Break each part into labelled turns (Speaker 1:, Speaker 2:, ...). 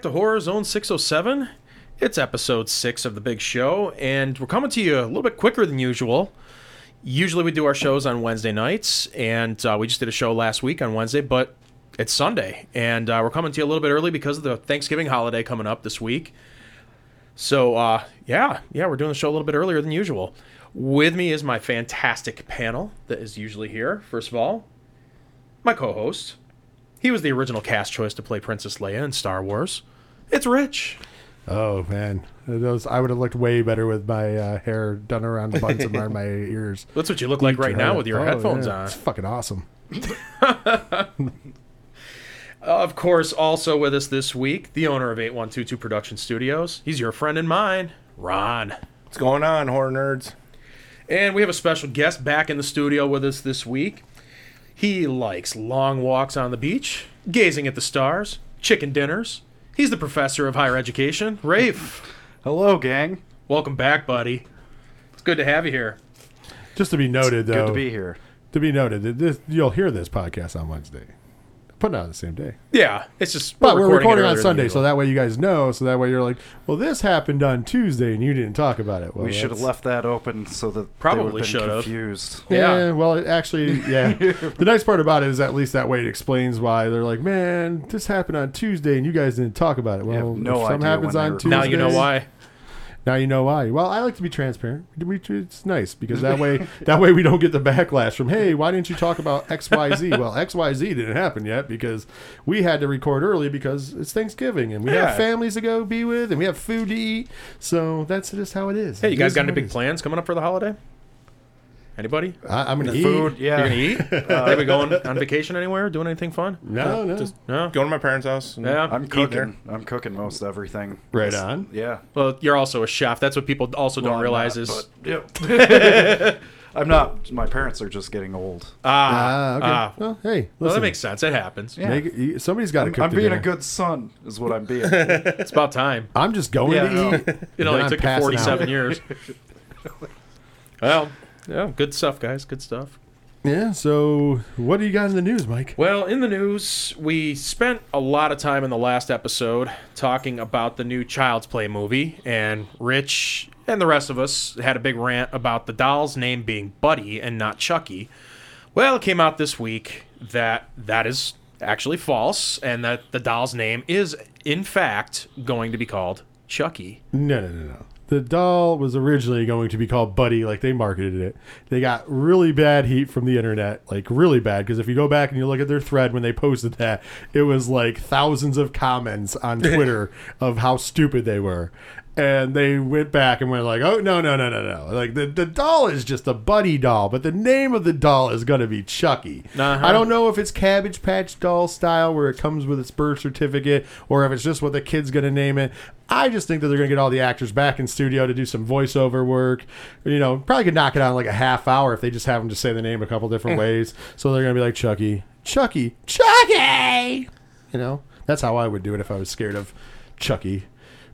Speaker 1: Back to Horror Zone 607. It's episode 6 of the big show, and we're coming to you a little bit quicker than usual. Usually we do our shows on Wednesday nights, and uh, we just did a show last week on Wednesday, but it's Sunday, and uh, we're coming to you a little bit early because of the Thanksgiving holiday coming up this week. So, uh, yeah, yeah, we're doing the show a little bit earlier than usual. With me is my fantastic panel that is usually here. First of all, my co host. He was the original cast choice to play Princess Leia in Star Wars. It's Rich.
Speaker 2: Oh man, those I would have looked way better with my uh, hair done around the buns and around my ears.
Speaker 1: That's what you look like right now with your
Speaker 2: Oh,
Speaker 1: headphones
Speaker 2: yeah,
Speaker 1: on.
Speaker 2: It's fucking awesome.
Speaker 1: Of course, also with us this week, the owner of 8122 Production Studios. He's your friend and mine, Ron.
Speaker 3: What's going on, horror nerds?
Speaker 1: And we have a special guest back in the studio with us this week. He likes long walks on the beach, gazing at the stars, chicken dinners. He's the professor of higher education, Rafe.
Speaker 4: Hello, gang.
Speaker 1: Welcome back, buddy. It's good to have you here.
Speaker 2: Just to be noted, though,
Speaker 4: Good to be here.
Speaker 2: to be noted that this you'll hear this podcast on Wednesday, putting it out the same day.
Speaker 1: Yeah, it's just
Speaker 2: But we're recording,
Speaker 1: it
Speaker 2: on
Speaker 1: earlier than
Speaker 2: Sunday, so that way you guys know. So that way you're like, well, this happened on Tuesday, and you didn't talk about it. Well,
Speaker 4: we should have left that open so that
Speaker 1: Probably
Speaker 4: they would have
Speaker 1: should've.
Speaker 4: been confused.
Speaker 2: Yeah,
Speaker 1: Yeah.
Speaker 2: well, it actually, yeah. the nice part about it is at least that way it explains why they're like, man, this happened on Tuesday and you guys didn't talk about it.
Speaker 4: You have
Speaker 2: Well,
Speaker 4: no
Speaker 2: if something
Speaker 4: idea
Speaker 2: happens on
Speaker 4: were-
Speaker 2: Tuesday.
Speaker 1: now you know why.
Speaker 2: Now you know why. Well, I like to be transparent. It's nice because that way, that way we don't get the backlash from, hey, why didn't you talk about X Y Z? well, X Y Z didn't happen yet because we had to record early because it's Thanksgiving and we
Speaker 3: Yeah.
Speaker 2: have families to go be with and we have food to eat. So that's just how it is.
Speaker 1: Hey, you
Speaker 2: It
Speaker 1: guys got any big plans coming up for the holiday? Anybody?
Speaker 2: I, I'm gonna
Speaker 4: The
Speaker 2: eat.
Speaker 4: food, yeah.
Speaker 1: You're gonna eat? Are we going on vacation anywhere? Doing anything fun?
Speaker 2: No, no.
Speaker 1: Just no.
Speaker 3: Going to my parents' house. and
Speaker 1: Yeah.
Speaker 4: I'm cooking. I'm cooking most everything.
Speaker 2: Right
Speaker 4: It's-
Speaker 2: on.
Speaker 4: Yeah.
Speaker 1: Well, you're also a chef. That's what people also
Speaker 4: Well,
Speaker 1: don't
Speaker 4: I'm
Speaker 1: realize
Speaker 4: not,
Speaker 1: is
Speaker 4: but- yep. I'm not. My parents are just getting old.
Speaker 1: ah,
Speaker 2: Ah, okay.
Speaker 1: ah.
Speaker 2: well, hey, listen.
Speaker 1: Well, that makes sense. It happens.
Speaker 4: Yeah.
Speaker 2: Make somebody's got to
Speaker 4: I'm,
Speaker 2: cook
Speaker 4: I'm being
Speaker 2: dinner.
Speaker 4: a good son, is what I'm being.
Speaker 1: It's about time.
Speaker 2: I'm just going
Speaker 4: Yeah,
Speaker 2: to
Speaker 4: no.
Speaker 2: eat.
Speaker 1: It
Speaker 2: then
Speaker 1: only took 47
Speaker 2: out.
Speaker 1: years. well, yeah, good stuff, guys. Good stuff.
Speaker 2: Yeah. So, what do you got in the news, Mike?
Speaker 1: Well, in the news, we spent a lot of time in the last episode talking about the new Child's Play movie, and Rich and the rest of us had a big rant about the doll's name being Buddy and not Chucky. Well, it came out this week that that is actually false, and that the doll's name is, in fact, going to be called Chucky.
Speaker 2: No, no, no, no. The doll was originally going to be called Buddy, like they marketed it. They got really bad heat from the internet, like really bad. Because if you go back and you look at their thread when they posted that, it was like thousands of comments on Twitter of how stupid they were. And they went back and went like, "Oh no, no, no, no, no! Like the, the doll is just a Buddy doll, but the name of the doll is gonna be Chucky.
Speaker 1: Uh-huh.
Speaker 2: I don't know if it's Cabbage Patch Doll style, where it comes with its birth certificate, or if it's just what the kid's gonna name it. I just think that they're gonna get all the actors back in studio to do some voiceover work. You know, probably could knock it out in like a half hour if they just have them just say the name a couple different ways. So they're gonna be like Chucky, Chucky, Chucky. You know, that's how I would do it if I was scared of Chucky.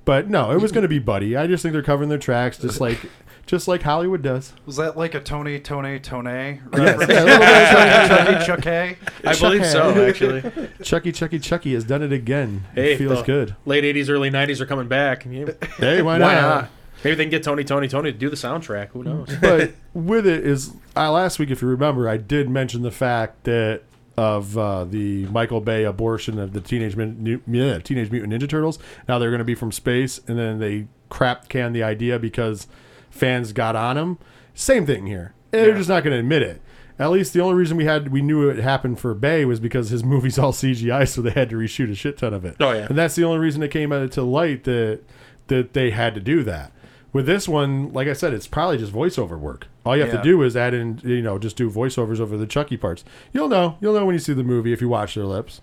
Speaker 2: But no, it was gonna be Buddy. I just think they're covering their tracks, just like just like Hollywood does.
Speaker 4: Was that like a Tony, Tony, Tony
Speaker 2: Yes,
Speaker 4: reference?
Speaker 2: yeah, a little bit of Chucky,
Speaker 4: Chucky, Chucky.
Speaker 1: I believe so, actually.
Speaker 2: Chucky, Chucky, Chucky has done it again.
Speaker 1: Hey,
Speaker 2: it feels good.
Speaker 1: Late 80s, early 90s are coming back. Yeah,
Speaker 2: Hey, why,
Speaker 1: Why
Speaker 2: not?
Speaker 1: not? Maybe they can get Tony, Tony, Tony to do the soundtrack. Who knows?
Speaker 2: but with it is uh, last week, if you remember, I did mention the fact that of uh, the Michael Bay abortion of the Teenage Mutant, Mu- yeah, Teenage Mutant Ninja Turtles. Now they're going to be from space, and then they crap can the idea because fans got on them. Same thing here. They're just not going to admit it. At least the only reason we had we knew it happened for Bay was because his movie's all CGI, so they had to reshoot a shit ton of it.
Speaker 3: Oh, yeah.
Speaker 2: and that's the only reason it came out to light that that they had to do that. With this one, like I said, it's probably just voiceover work. All you have
Speaker 4: Yeah.
Speaker 2: to do is add in, you know, just do voiceovers over the Chucky parts. You'll know. You'll know when you see the movie if you watch their lips.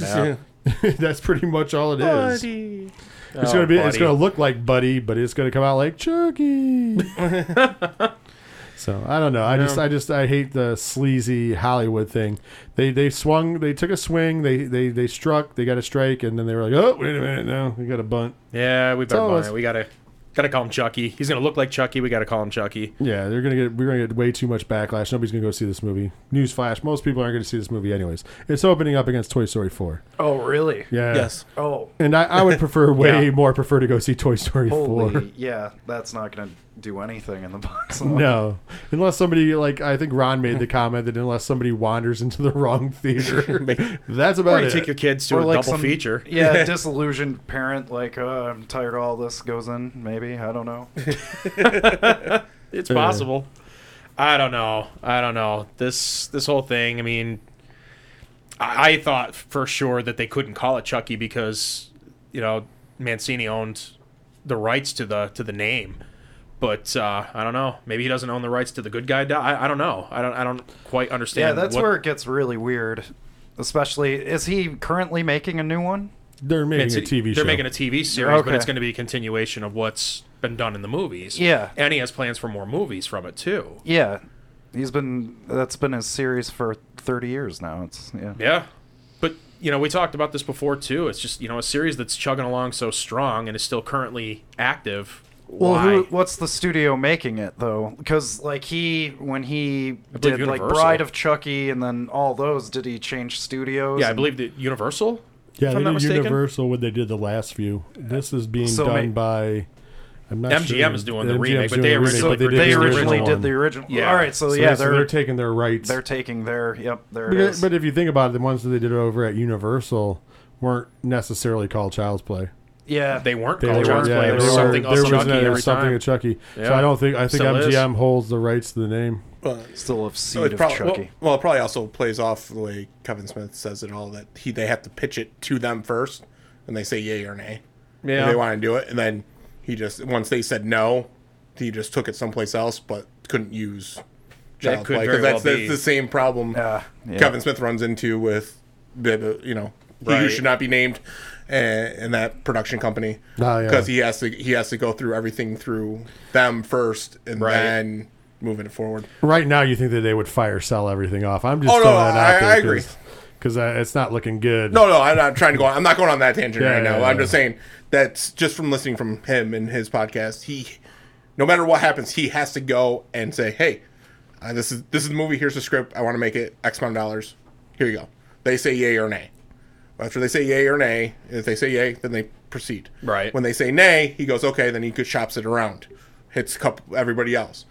Speaker 3: Yeah.
Speaker 2: that's pretty much all it is.
Speaker 1: Buddy.
Speaker 2: It's
Speaker 1: Oh,
Speaker 2: gonna be. It's gonna look like Buddy, but it's gonna come out like Chucky. so I don't know. I just, I just, I hate the sleazy Hollywood thing. They, they swung. They took a swing. They, they, they struck. They got a strike, and then they were like, "Oh, wait a minute, no, we got a bunt."
Speaker 1: Yeah, we better
Speaker 2: all
Speaker 1: buy
Speaker 2: it's-
Speaker 1: it. We gotta gotta call him Chucky. He's gonna look like Chucky. We gotta call him Chucky.
Speaker 2: Yeah, they're gonna get. We're gonna get way too much backlash. Nobody's gonna go see this movie. Newsflash: Most people aren't gonna see this movie anyways. It's opening up against Toy Story four.
Speaker 4: Oh, really?
Speaker 2: Yeah.
Speaker 3: Yes.
Speaker 4: Oh,
Speaker 2: And I, I would prefer way
Speaker 1: Yeah.
Speaker 2: more prefer to go see Toy Story four.
Speaker 4: Yeah, that's not going to do anything in the box.
Speaker 2: No, unless somebody like I think Ron made the comment that unless somebody wanders into the wrong theater, that's
Speaker 1: Or
Speaker 2: about
Speaker 1: you
Speaker 2: it.
Speaker 1: take your kids to
Speaker 4: Or
Speaker 1: a
Speaker 4: like
Speaker 1: double
Speaker 4: some-
Speaker 1: feature.
Speaker 4: Yeah, disillusioned parent, like, uh, I'm tired of all this goes in, maybe. I don't know.
Speaker 1: It's possible. I don't know. I don't know. This this whole thing. I mean, I, I thought for sure that they couldn't call it Chucky because you know Mancini owned the rights to the to the name. But uh, I don't know. Maybe he doesn't own the rights to the good guy. doll. I, I don't know. I don't. I don't quite understand.
Speaker 4: Yeah, that's
Speaker 1: what-
Speaker 4: where it gets really weird. Especially, is he currently making a new one?
Speaker 2: They're making a
Speaker 1: It's-
Speaker 2: TV show.
Speaker 1: They're making a TV series, but
Speaker 4: Okay.
Speaker 1: it's going to be a continuation of what's been done in the movies.
Speaker 4: Yeah.
Speaker 1: and he has plans for more movies from it too.
Speaker 4: Yeah, he's been that's been his series for 30 years now. It's yeah.
Speaker 1: Yeah. But, you know, we talked about this before too. It's just, you know, a series that's chugging along so strong and is still currently active.
Speaker 4: Well,
Speaker 1: Why?
Speaker 4: who, what's the studio making it though? Because like he, when he
Speaker 1: believe
Speaker 4: did like Bride of Chucky and then all those, did he change studios?
Speaker 1: yeah, I
Speaker 4: and-
Speaker 1: believe that Universal.
Speaker 2: yeah,
Speaker 1: if
Speaker 2: they did
Speaker 1: mistaken.
Speaker 2: Universal when they did the last few. This is being
Speaker 4: So
Speaker 2: done
Speaker 4: may-
Speaker 2: by. I'm not
Speaker 1: MGM
Speaker 2: sure.
Speaker 1: is doing the
Speaker 2: MGM's
Speaker 1: remake, but
Speaker 2: doing
Speaker 1: they
Speaker 2: the remake,
Speaker 1: originally
Speaker 4: So
Speaker 2: but
Speaker 1: produced
Speaker 4: they
Speaker 1: the
Speaker 4: originally did the original.
Speaker 1: Yeah.
Speaker 4: All right, so,
Speaker 2: So
Speaker 4: yeah,
Speaker 2: they- so
Speaker 4: they're
Speaker 2: they're taking their rights.
Speaker 4: they're taking their yep. There it
Speaker 2: But,
Speaker 4: is.
Speaker 2: but if you think about it, the ones that they did over at Universal weren't necessarily called Child's Play.
Speaker 4: Yeah,
Speaker 1: They weren't
Speaker 2: They
Speaker 1: called
Speaker 2: were,
Speaker 1: Child's
Speaker 2: yeah,
Speaker 1: Play. It
Speaker 2: they
Speaker 1: was
Speaker 2: were-
Speaker 1: something
Speaker 2: there
Speaker 1: else
Speaker 2: was
Speaker 1: Chucky every
Speaker 2: something
Speaker 1: time.
Speaker 2: to Chucky. So I don't think I think
Speaker 1: Still is.
Speaker 2: MGM holds the rights to the name.
Speaker 3: But
Speaker 4: still have seed
Speaker 3: it's
Speaker 4: of
Speaker 3: probably,
Speaker 4: Chucky.
Speaker 3: well, well, it probably also plays off the way Kevin Smith says it all that he they have to pitch it to them first, and they say yay or nay.
Speaker 1: Yeah.
Speaker 3: And they want to do it, and then he just once they said no, he just took it someplace else, but couldn't use
Speaker 1: That
Speaker 3: child
Speaker 1: could
Speaker 3: play
Speaker 1: very
Speaker 3: that's,
Speaker 1: well
Speaker 3: that's
Speaker 1: be.
Speaker 3: the same problem
Speaker 4: Yeah, yeah.
Speaker 3: Kevin Smith runs into with the, the you know he who should not be named uh, in that production company
Speaker 2: Oh, yeah.
Speaker 3: because he has to he has to go through everything through them first and
Speaker 1: Right.
Speaker 3: then moving it forward.
Speaker 2: Right now, you think that they would fire sell everything off. I'm just
Speaker 3: Oh, no,
Speaker 2: throwing it out
Speaker 3: I-
Speaker 2: there.
Speaker 3: I agree.
Speaker 2: Because uh, it's not looking good.
Speaker 3: No, no, I'm not trying to go. On, I'm not going on that tangent
Speaker 2: Yeah,
Speaker 3: right now.
Speaker 2: yeah,
Speaker 3: I'm
Speaker 2: yeah.
Speaker 3: just saying that's just from listening from him and his podcast. He, no matter what happens, he has to go and say, "Hey, uh, this is this is the movie. Here's the script. I want to make it X amount of dollars. Here you go." They say yay or nay. After they say yay or nay, if they say yay, then they proceed.
Speaker 1: Right.
Speaker 3: When they say nay, he goes, "Okay." Then he could shops it around, hits a couple everybody else.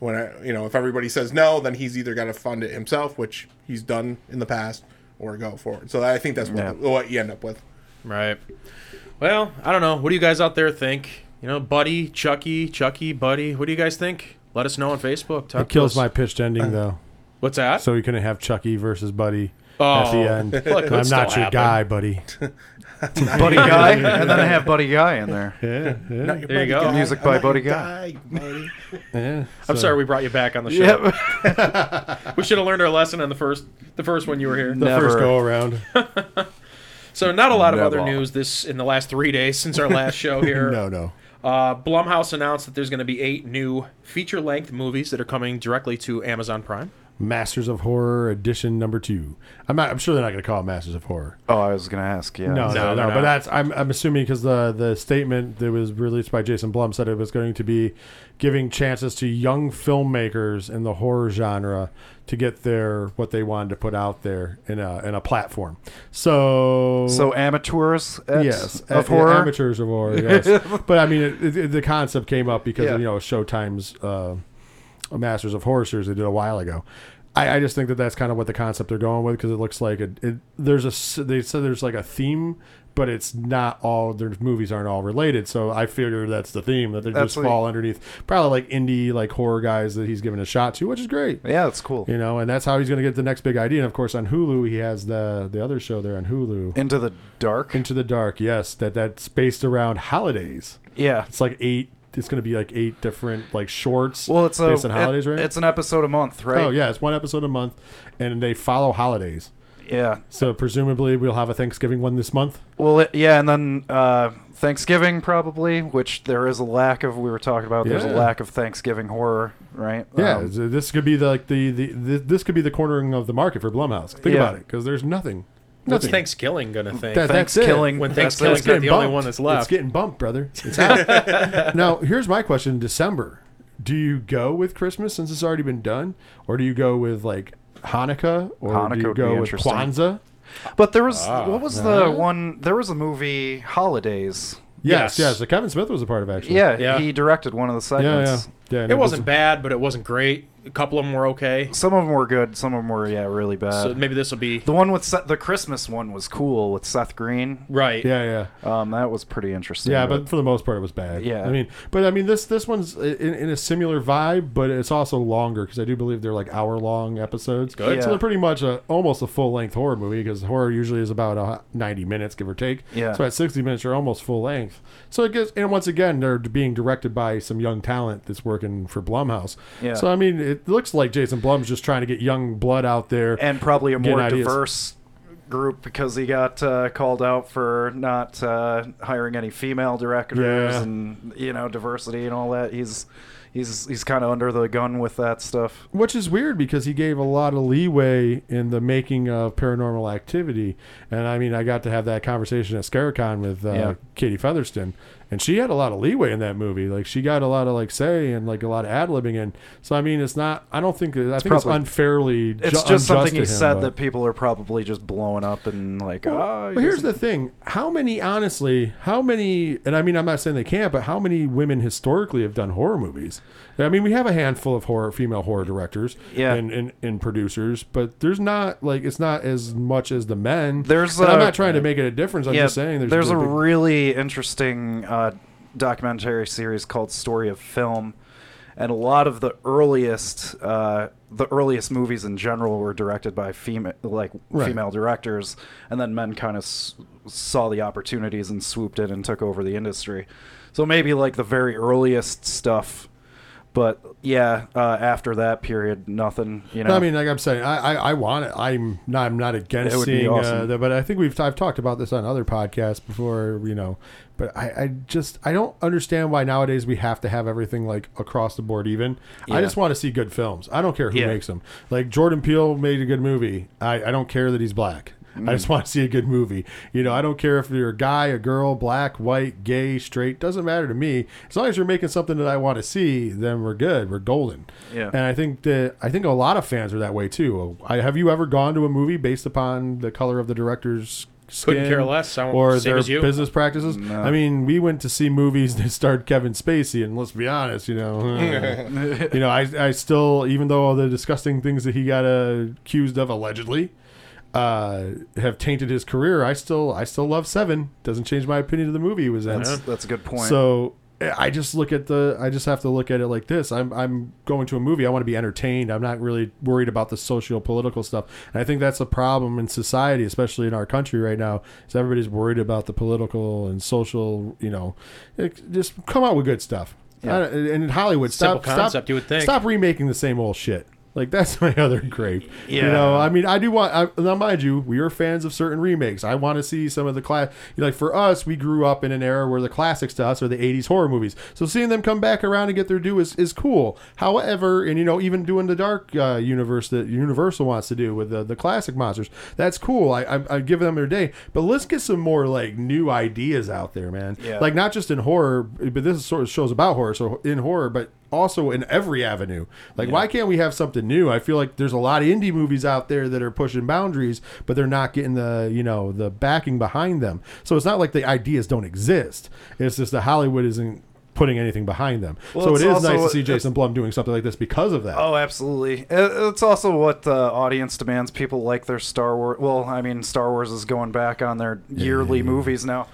Speaker 3: When I, you know, if everybody says no, then he's either got to fund it himself, which he's done in the past, or go forward. So I think that's what,
Speaker 4: Yeah.
Speaker 3: what you end up with.
Speaker 1: Right. Well, I don't know. What do you guys out there think? You know, Buddy, Chucky, Chucky, Buddy. What do you guys think? Let us know on Facebook. Talk
Speaker 2: It kills
Speaker 1: us.
Speaker 2: my pitched ending though.
Speaker 1: What's that?
Speaker 2: So you couldn't have Chucky versus Buddy
Speaker 1: oh,
Speaker 2: at the end.
Speaker 1: well, it
Speaker 2: I'm
Speaker 1: still
Speaker 2: not your
Speaker 1: happen.
Speaker 2: guy, buddy.
Speaker 4: Buddy Guy, and then I have Buddy Guy in there.
Speaker 2: Yeah, yeah,
Speaker 1: There you go.
Speaker 4: Music by Buddy Guy.
Speaker 3: buddy.
Speaker 2: yeah.
Speaker 1: I'm
Speaker 2: So-
Speaker 1: sorry we brought you back on the show.
Speaker 4: Yep.
Speaker 1: We should have learned our lesson on the first the first one you were here.
Speaker 2: The
Speaker 4: Never.
Speaker 2: first go around.
Speaker 1: So not a lot of other
Speaker 4: Never.
Speaker 1: news this in the last three days since our last show here.
Speaker 2: no, no.
Speaker 1: Uh, Blumhouse announced that there's going to be eight new feature length movies that are coming directly to Amazon Prime.
Speaker 2: Masters of Horror edition number two. I'm not. I'm sure they're not going to call it Masters of Horror.
Speaker 4: Oh, I was gonna ask. Yeah.
Speaker 2: No,
Speaker 1: No,
Speaker 2: no, no. But that's I'm I'm assuming because the the statement that was released by Jason Blum said it was going to be giving chances to young filmmakers in the horror genre to get their what they wanted to put out there in a in a platform. So
Speaker 4: So amateurs at,
Speaker 2: yes,
Speaker 4: of
Speaker 2: a-
Speaker 4: horror.
Speaker 2: amateurs of horror. Yes, but I mean it, it, the concept came up because
Speaker 4: Yeah.
Speaker 2: of, you know Showtime's uh, Masters of Horror series they did a while ago. I, I just think that that's kind of what the concept they're going with because it looks like it, it. There's a they said there's like a theme, but it's not all. Their movies aren't all related. So I figure that's the theme that they
Speaker 4: That's
Speaker 2: just
Speaker 4: what-
Speaker 2: fall underneath. Probably like indie like horror guys that he's giving a shot to, which is great.
Speaker 4: Yeah, that's cool.
Speaker 2: You know, and that's how he's going to get the next big idea. And of course, on Hulu, he has the the other show there on Hulu,
Speaker 4: Into the dark.
Speaker 2: Into the Dark. Yes, that that's based around holidays.
Speaker 4: yeah.
Speaker 2: It's like eight. It's going to be like eight different like shorts.
Speaker 4: Well, it's a
Speaker 2: based on
Speaker 4: it-
Speaker 2: right?
Speaker 4: It's an episode a month, right?
Speaker 2: Oh yeah, it's one episode a month, and they follow holidays.
Speaker 4: Yeah.
Speaker 2: So presumably we'll have a Thanksgiving one this month.
Speaker 4: Well, it, yeah, and then uh, Thanksgiving probably, which there is a lack of. We were talking about. There's a lack of Thanksgiving horror, right?
Speaker 2: Yeah,
Speaker 4: Um,
Speaker 2: this could be the, like the, the, the this could be the cornering of the market for Blumhouse. Think
Speaker 4: Yeah.
Speaker 2: about it, because there's nothing.
Speaker 1: What's
Speaker 2: Nothing.
Speaker 1: Thanksgiving gonna think?
Speaker 2: That- that's it.
Speaker 4: Thanksgiving.
Speaker 1: When
Speaker 4: that's
Speaker 1: Thanksgiving's
Speaker 4: it.
Speaker 1: not the only one that's left.
Speaker 2: It's getting bumped, brother. It's out. now, here's my question: December. Do you go with Christmas since it's already been done, or do you go with like Hanukkah, or
Speaker 4: Hanukkah
Speaker 2: do you
Speaker 4: would be
Speaker 2: go with
Speaker 4: interesting.
Speaker 2: Kwanzaa?
Speaker 4: But there was
Speaker 1: Ah.
Speaker 4: what was
Speaker 2: Uh,
Speaker 4: the one? There was a movie Holidays.
Speaker 2: Yes,
Speaker 1: Yes.
Speaker 2: yes. So Kevin Smith was a part of actually.
Speaker 4: Yeah,
Speaker 1: Yeah.
Speaker 4: he directed one of the
Speaker 2: yeah,
Speaker 4: segments.
Speaker 2: Yeah. yeah
Speaker 1: it
Speaker 2: was-
Speaker 1: wasn't bad, but it wasn't great. A couple of them were okay.
Speaker 4: Some of them were good. Some of them were yeah really bad.
Speaker 1: So maybe this will be
Speaker 4: the one with Seth, the Christmas one was cool with Seth Green.
Speaker 1: right.
Speaker 2: Yeah, yeah.
Speaker 4: Um, that was pretty interesting.
Speaker 2: Yeah, but for the most part, it was bad.
Speaker 4: Yeah.
Speaker 2: I mean, but I mean, this this one's in, in a similar vibe, but it's also longer because I do believe they're like hour long episodes.
Speaker 1: Good.
Speaker 2: So they're pretty much a almost a full length horror movie because horror usually is about uh, ninety minutes, give or take.
Speaker 4: Yeah.
Speaker 2: So at sixty minutes, you're almost full length. So it gets, and once again, they're being directed by some young talent that's working for Blumhouse.
Speaker 4: Yeah.
Speaker 2: So I mean, it looks like Jason Blum's just trying to get young blood out there.
Speaker 4: and probably a more diverse group because he got uh, called out for not uh, hiring any female directors
Speaker 2: Yeah.
Speaker 4: and you know diversity and all that. He's he's he's kind of under the gun with that stuff.
Speaker 2: Which is weird because he gave a lot of leeway in the making of Paranormal Activity, and I mean, I got to have that conversation at Scaricon with uh,
Speaker 4: Yeah.
Speaker 2: Katie Featherston, and she had a lot of leeway in that movie. Like she got a lot of like say and like a lot of ad libbing in. So I mean, it's not. I don't think. I think it's
Speaker 4: probably-
Speaker 2: unfairly.
Speaker 4: It's just something he
Speaker 2: him,
Speaker 4: said
Speaker 2: but-
Speaker 4: that people are probably just blowing up and like.
Speaker 2: well, ah,
Speaker 4: oh,
Speaker 2: but here's the thing: how many, honestly, how many? And I mean, I'm not saying they can't, but how many women historically have done horror movies? I mean, we have a handful of horror, female horror directors,
Speaker 4: Yeah.
Speaker 2: and, and, and producers, but there's not like it's not as much as the men.
Speaker 4: There's
Speaker 2: And I'm not trying to make it a difference. I'm
Speaker 4: yeah,
Speaker 2: just saying there's,
Speaker 4: there's a
Speaker 2: really big-
Speaker 4: really interesting uh, documentary series called Story of Film, and a lot of the earliest uh, the earliest movies in general were directed by female like
Speaker 2: Right.
Speaker 4: female directors, and then men kind of s- saw the opportunities and swooped in and took over the industry. So maybe like the very earliest stuff. But yeah, uh, after that period, nothing. You know,
Speaker 2: No, I mean, like I'm saying, I, I, I want it. I'm not, I'm not against
Speaker 4: It be
Speaker 2: uh,
Speaker 4: awesome.
Speaker 2: the, but I think we've I've talked about this on other podcasts before, you know. But I, I just I don't understand why nowadays we have to have everything like across the board even. I just want to see good films. I don't care who
Speaker 4: Yeah.
Speaker 2: makes them. Like Jordan Peele made a good movie. I, I don't care that he's black. I
Speaker 4: Mm.
Speaker 2: just want to see a good movie. You know, I don't care if you're a guy, a girl, black, white, gay, straight. Doesn't matter to me. As long as you're making something that I want to see, then we're good. We're golden.
Speaker 4: Yeah.
Speaker 2: And I think that I think a lot of fans are that way too. I, have you ever gone to a movie based upon the color of the director's skin?
Speaker 1: Couldn't care less. I don't-
Speaker 2: or
Speaker 1: same
Speaker 2: their
Speaker 1: as you.
Speaker 2: business practices.
Speaker 4: No.
Speaker 2: I mean, we went to see movies that starred Kevin Spacey, and let's be honest, you know, you know, I I still, even though all the disgusting things that he got uh, accused of allegedly. Uh, have tainted his career. I still, I still love Seven. Doesn't change my opinion of the movie he was in.
Speaker 4: that's, that's a good point.
Speaker 2: So I just look at the. I just have to look at it like this. I'm I'm going to a movie. I want to be entertained. I'm not really worried about the socio political stuff. And I think that's a problem in society, especially in our country right now. Is everybody's worried about the political and social. You know, it, just come out with good stuff.
Speaker 4: Yeah.
Speaker 2: I- and in Hollywood, stop,
Speaker 1: Simple concept,
Speaker 2: stop,
Speaker 1: you would think.
Speaker 2: stop remaking the same old shit. Like that's my other gripe. You know, I mean, I do want. I, now, mind you, we are fans of certain remakes. I want to see some of the class. You know, like for us, we grew up in an era where the classics to us are the '80s horror movies. So seeing them come back around and get their due is, is cool. However, and you know, even doing the dark uh, universe that Universal wants to do with the, the classic monsters, that's cool. I, I I give them their day. But let's get some more like new ideas out there, man.
Speaker 4: Yeah.
Speaker 2: Like not just in horror, but this is sort of shows about horror. So in horror, but also in every avenue. Like, why can't we have something new? I feel like there's a lot of indie movies out there that are pushing boundaries, but they're not getting the you know the backing behind them. So it's not like the ideas don't exist. It's just that Hollywood isn't putting anything behind them.
Speaker 4: Well,
Speaker 2: so
Speaker 4: it's
Speaker 2: is nice to see Jason Blum doing something like this because of that.
Speaker 4: Oh, absolutely. It- It's also what the audience demands. People like their Star Wars. Well, I mean, Star Wars is going back on their yearly movies now.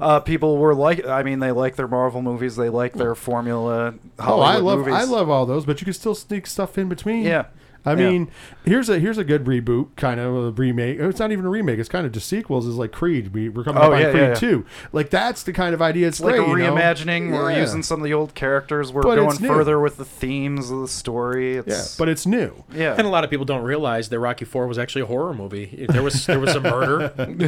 Speaker 4: Uh, people were like, I mean, they like their Marvel movies. They like their formula.
Speaker 2: Oh, I love
Speaker 4: movies.
Speaker 2: I love all those, but you can still sneak stuff in between.
Speaker 4: Yeah.
Speaker 2: I
Speaker 4: Yeah.
Speaker 2: mean, here's a here's a good reboot, kind of a remake. It's not even a remake; it's kind of just sequels. Is like Creed. We, we're coming
Speaker 4: Oh,
Speaker 2: up on Creed
Speaker 4: yeah, yeah.
Speaker 2: two. Like that's the kind of idea. It's,
Speaker 4: It's like
Speaker 2: great,
Speaker 4: a
Speaker 2: you know?
Speaker 4: reimagining. We're
Speaker 2: Yeah.
Speaker 4: using some of the old characters. We're
Speaker 2: But
Speaker 4: going further with the themes of the story.
Speaker 2: Yeah, but it's new.
Speaker 4: yeah.
Speaker 1: And a lot of people don't realize that Rocky Four was actually a horror movie. There was there was a murder.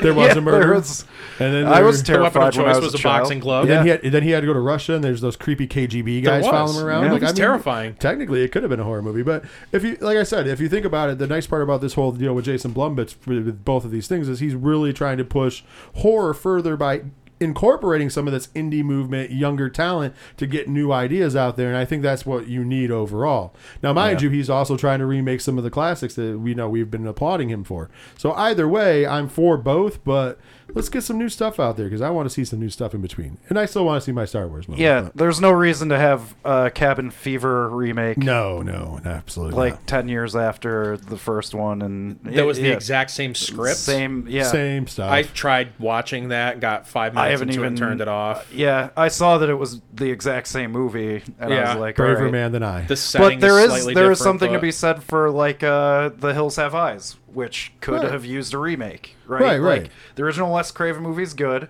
Speaker 2: There was
Speaker 4: Yeah,
Speaker 2: a murder,
Speaker 4: was-
Speaker 2: and then
Speaker 4: I
Speaker 2: there-
Speaker 4: was
Speaker 1: the weapon of
Speaker 4: terrified when I
Speaker 1: choice
Speaker 4: was,
Speaker 1: was,
Speaker 4: a,
Speaker 1: a boxing
Speaker 4: child.
Speaker 1: glove.
Speaker 2: And then
Speaker 4: Yeah.
Speaker 2: he had then he had to go to Russia, and there's those creepy KGB guys following him around.
Speaker 1: Yeah,
Speaker 2: like,
Speaker 1: it was
Speaker 2: I mean,
Speaker 1: terrifying.
Speaker 2: Technically, it could have been a horror movie, but if you like I said, if you think about it, the nice part about this whole deal with Jason Blum, with both of these things, is he's really trying to push horror further by incorporating some of this indie movement, younger talent to get new ideas out there, and I think that's what you need overall. Now, mind
Speaker 4: Yeah.
Speaker 2: you, he's also trying to remake some of the classics that we know we've been applauding him for. So either way, I'm for both, but let's get some new stuff out there because I want to see some new stuff in between, and I still want to see my Star Wars movie.
Speaker 4: Yeah,
Speaker 2: but-
Speaker 4: there's no reason to have a Cabin Fever remake.
Speaker 2: no, no, absolutely
Speaker 4: like
Speaker 2: not.
Speaker 4: 10 years after the first one and
Speaker 1: That was the
Speaker 4: yeah,
Speaker 1: exact same script.
Speaker 4: same yeah
Speaker 2: Same stuff.
Speaker 1: I tried watching that, got five minutes
Speaker 4: I haven't
Speaker 1: into it,
Speaker 4: even
Speaker 1: and turned it off.
Speaker 4: yeah i saw that it was the exact same movie and i
Speaker 1: Yeah.
Speaker 4: was like
Speaker 2: Braver
Speaker 4: all right.
Speaker 2: man than I.
Speaker 1: The setting
Speaker 4: but there
Speaker 1: is
Speaker 4: is
Speaker 1: slightly
Speaker 4: there is
Speaker 1: different,
Speaker 4: something to be said for like uh the hills have eyes which could
Speaker 2: Right.
Speaker 4: have used a remake right
Speaker 2: Right, right.
Speaker 4: like the original wes craven movie is good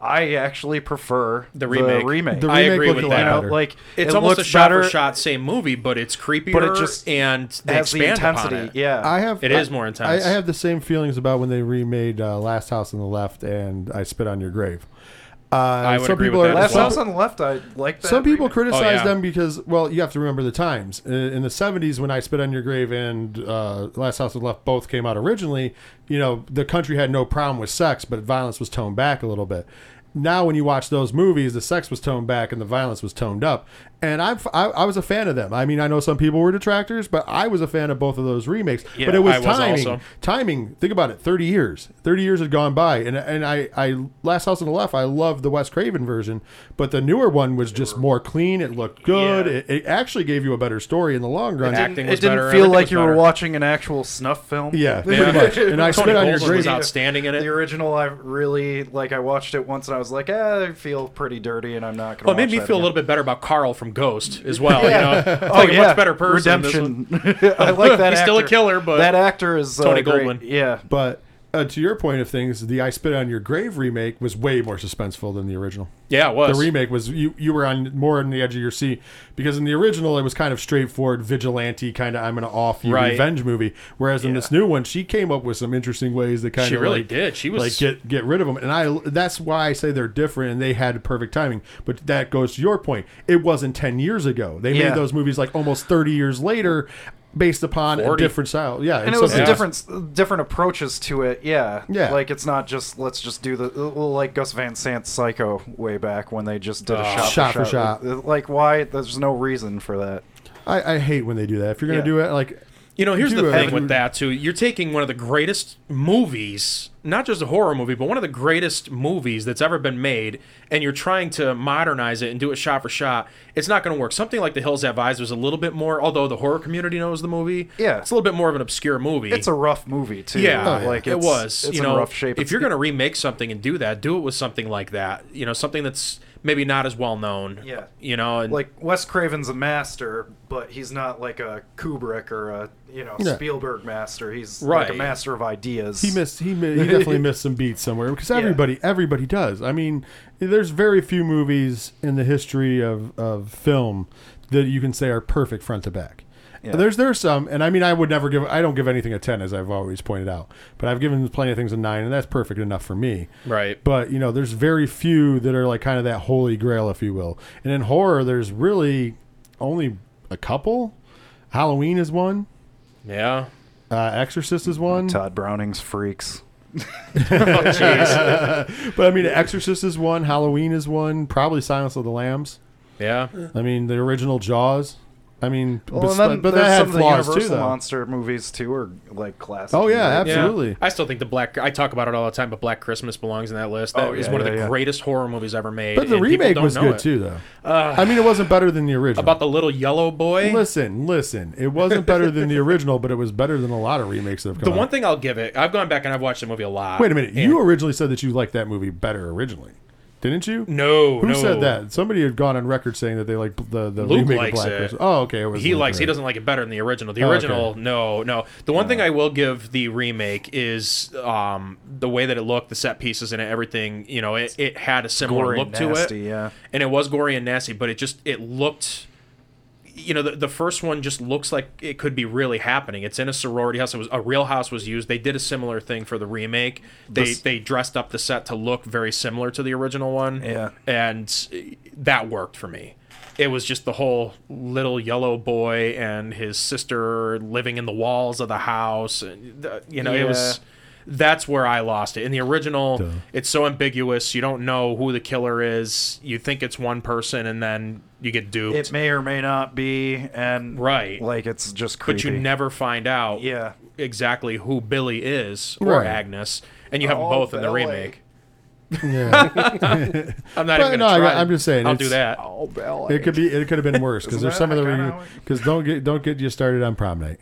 Speaker 4: i actually prefer
Speaker 1: The remake.
Speaker 4: remake
Speaker 2: The
Speaker 1: I
Speaker 2: remake
Speaker 1: agree with that.
Speaker 4: you know,
Speaker 2: better.
Speaker 4: like
Speaker 1: It's
Speaker 4: it
Speaker 1: almost a shot
Speaker 4: better,
Speaker 1: for shot same movie, but it's creepier
Speaker 4: but it just
Speaker 1: and they
Speaker 4: has the
Speaker 1: expand upon
Speaker 4: intensity
Speaker 1: it.
Speaker 4: yeah
Speaker 2: I have.
Speaker 1: It
Speaker 2: I-
Speaker 1: is more intense.
Speaker 2: I, I have the same feelings about when they remade uh, Last House on the Left and I Spit on Your Grave. Uh,
Speaker 1: I would
Speaker 2: some
Speaker 1: agree
Speaker 2: people
Speaker 1: with
Speaker 2: are,
Speaker 1: that
Speaker 4: last
Speaker 1: well.
Speaker 4: house on the left i like that
Speaker 2: Some people
Speaker 4: remake.
Speaker 2: criticize
Speaker 1: Oh, yeah.
Speaker 2: them because, well, you have to remember the times. In, in the 70s, when I Spit on Your Grave and uh, Last House on the Left both came out originally, you know, the country had no problem with sex, but violence was toned back a little bit. Now, when you watch those movies, the sex was toned back and the violence was toned up. And I'm, I, I was a fan of them. I mean, I know some people were detractors, but I was a fan of both of those remakes.
Speaker 4: Yeah,
Speaker 2: but it was
Speaker 1: I was
Speaker 2: timing.
Speaker 1: also.
Speaker 2: Timing. Think about it. Thirty years. Thirty years had gone by, and and I, I Last House on the Left. I love the Wes Craven version, but the newer one was just more clean. It looked good.
Speaker 4: Yeah.
Speaker 2: It, it actually gave you a better story in the long run.
Speaker 1: It acting
Speaker 4: it didn't
Speaker 1: better,
Speaker 4: feel like
Speaker 1: was
Speaker 4: you were watching an actual snuff film
Speaker 2: Yeah,
Speaker 1: Yeah.
Speaker 2: pretty much. And I
Speaker 1: Tony
Speaker 2: spit on your
Speaker 1: Goldwyn was outstanding in it.
Speaker 4: The original, I really like. I watched it once, and I was like, eh, I feel pretty dirty, and I'm not gonna.
Speaker 1: Well, it made me
Speaker 4: that
Speaker 1: feel a little bit better about Carl from Ghost as well. You know, It's
Speaker 4: Oh
Speaker 1: like a
Speaker 4: yeah,
Speaker 1: much better person. This one-
Speaker 4: Redemption. I like that.
Speaker 1: He's still a killer, but
Speaker 4: that actor is uh,
Speaker 1: Tony
Speaker 4: great.
Speaker 1: Goldwyn.
Speaker 4: Yeah,
Speaker 2: But uh, to your point of things, the I Spit on Your Grave remake was way more suspenseful than the original.
Speaker 1: Yeah, it was.
Speaker 2: The remake was you you were on more on the edge of your seat because in the original it was kind of straightforward vigilante kind of I'm gonna off you
Speaker 1: Right.
Speaker 2: revenge movie. Whereas in this new one, she came up with some interesting ways that kind
Speaker 1: She
Speaker 2: of
Speaker 1: really
Speaker 2: like,
Speaker 1: did. She was-
Speaker 2: like get get rid of them, and I that's why I say they're different and they had perfect timing. But that goes to your point. It wasn't ten years ago. They
Speaker 4: Yeah.
Speaker 2: made those movies like almost thirty years later. Based upon a different style, yeah,
Speaker 4: and it was
Speaker 1: Yeah.
Speaker 4: different different approaches to it. Yeah,
Speaker 2: Yeah.
Speaker 4: Like it's not just let's just do the like Gus Van Sant's Psycho way back when they just did a
Speaker 1: Oh.
Speaker 4: shot,
Speaker 2: Shot
Speaker 4: for
Speaker 2: for
Speaker 4: shot.
Speaker 2: shot.
Speaker 4: Like why? There's no reason for that.
Speaker 2: I, I hate when they do that. If you're gonna
Speaker 4: Yeah.
Speaker 2: do it, like
Speaker 1: You know, here's
Speaker 2: do
Speaker 1: the thing with that too. You're taking one of the greatest movies, not just a horror movie, but one of the greatest movies that's ever been made, and you're trying to modernize it and do it shot for shot. It's not going to work. Something like The Hills Have Eyes was a little bit more, although the horror community knows the movie.
Speaker 4: Yeah.
Speaker 1: it's a little bit more of an obscure movie.
Speaker 4: It's a rough movie too.
Speaker 1: yeah,
Speaker 2: Oh,
Speaker 4: like
Speaker 1: it was.
Speaker 4: It's
Speaker 1: you
Speaker 4: in
Speaker 1: know,
Speaker 4: rough shape.
Speaker 1: if
Speaker 4: It's-
Speaker 1: you're going to remake something and do that, do it with something like that. You know, something that's maybe not as well known.
Speaker 4: Yeah.
Speaker 1: you know, and
Speaker 4: like Wes Craven's a master, but he's not like a Kubrick or a you know
Speaker 2: Yeah.
Speaker 4: Spielberg master. He's like a master of ideas.
Speaker 2: He missed. He mi- he definitely missed some beats somewhere because everybody everybody does. I mean, there's very few movies in the history of, of film that you can say are perfect front to back.
Speaker 4: Yeah.
Speaker 2: There's there's some, and I mean I would never give I don't give anything a ten as I've always pointed out, but I've given plenty of things a nine, and that's perfect enough for me.
Speaker 1: right.
Speaker 2: But you know, there's very few that are like kind of that holy grail, if you will. And in horror, there's really only a couple. Halloween is one.
Speaker 1: Yeah.
Speaker 2: Uh, Exorcist is one.
Speaker 4: Tod Browning's Freaks.
Speaker 1: Oh, jeez.
Speaker 2: But I mean, Exorcist is one. Halloween is one. Probably Silence of the Lambs.
Speaker 1: yeah.
Speaker 2: I mean, the original Jaws. I mean,
Speaker 4: Well,
Speaker 2: but,
Speaker 4: and then
Speaker 2: but
Speaker 4: there's
Speaker 2: that had
Speaker 4: some the
Speaker 2: flaws
Speaker 4: Universal
Speaker 2: too, though.
Speaker 4: monster movies too, are like classic.
Speaker 2: Oh, yeah,
Speaker 4: movies.
Speaker 2: absolutely.
Speaker 1: I still think the Black. I talk about it all the time, but Black Christmas belongs in that list. That
Speaker 4: Oh,
Speaker 1: is
Speaker 4: yeah,
Speaker 1: one of the
Speaker 4: yeah.
Speaker 1: greatest horror movies ever made.
Speaker 2: But the
Speaker 1: and
Speaker 2: remake was good
Speaker 1: it.
Speaker 2: too, though. Uh, I mean, it wasn't better than the original.
Speaker 1: About the little yellow boy.
Speaker 2: listen, listen. It wasn't better than the original, but it was better than a lot of remakes that have come.
Speaker 1: The
Speaker 2: come
Speaker 1: one
Speaker 2: out.
Speaker 1: thing I'll give it, I've gone back and I've watched the movie a lot.
Speaker 2: Wait a minute. You originally said that you liked that movie better originally, didn't you?
Speaker 1: no,
Speaker 2: Who
Speaker 1: no.
Speaker 2: said that? Somebody had gone on record saying that they like the the
Speaker 1: Luke
Speaker 2: remake
Speaker 1: likes
Speaker 2: of Black
Speaker 1: it.
Speaker 2: Christmas. Oh, okay. It was
Speaker 1: He
Speaker 2: Luke,
Speaker 1: likes. He doesn't like it better than the original. The
Speaker 2: Oh,
Speaker 1: original,
Speaker 2: okay.
Speaker 1: no, no. The one thing I will give the remake is um, the way that it looked, the set pieces and everything. You know, it, it had a similar
Speaker 4: Gory
Speaker 1: look
Speaker 4: and
Speaker 1: to it,
Speaker 4: yeah.
Speaker 1: and it was gory and nasty. But it just it looked. You know, the, the first one just looks like it could be really happening. It's in a sorority house. It was a real house was used. They did a similar thing for the remake. They
Speaker 4: This-
Speaker 1: they dressed up the set to look very similar to the original one.
Speaker 4: Yeah.
Speaker 1: and that worked for me. It was just the whole little yellow boy and his sister living in the walls of the house. And, you know, it was. That's where I lost it. In the original, it's so ambiguous. You don't know who the killer is. You think it's one person, and then you get duped.
Speaker 4: It may or may not be, and
Speaker 1: Right.
Speaker 4: like it's just creepy.
Speaker 1: but you never find out
Speaker 4: Yeah.
Speaker 1: exactly who Billy is or
Speaker 2: Right.
Speaker 1: Agnes, and you have them
Speaker 4: Oh,
Speaker 1: both in the
Speaker 4: Billy.
Speaker 1: remake.
Speaker 2: Yeah.
Speaker 1: I'm not
Speaker 2: But
Speaker 1: even
Speaker 2: no,
Speaker 1: gonna
Speaker 2: I-
Speaker 1: try.
Speaker 2: I'm just saying,
Speaker 1: I'll do that.
Speaker 4: Oh, Belly.
Speaker 2: it could be. It could have been worse because there's some of the
Speaker 4: kinda how it-
Speaker 2: because don't get don't get you started on prom night.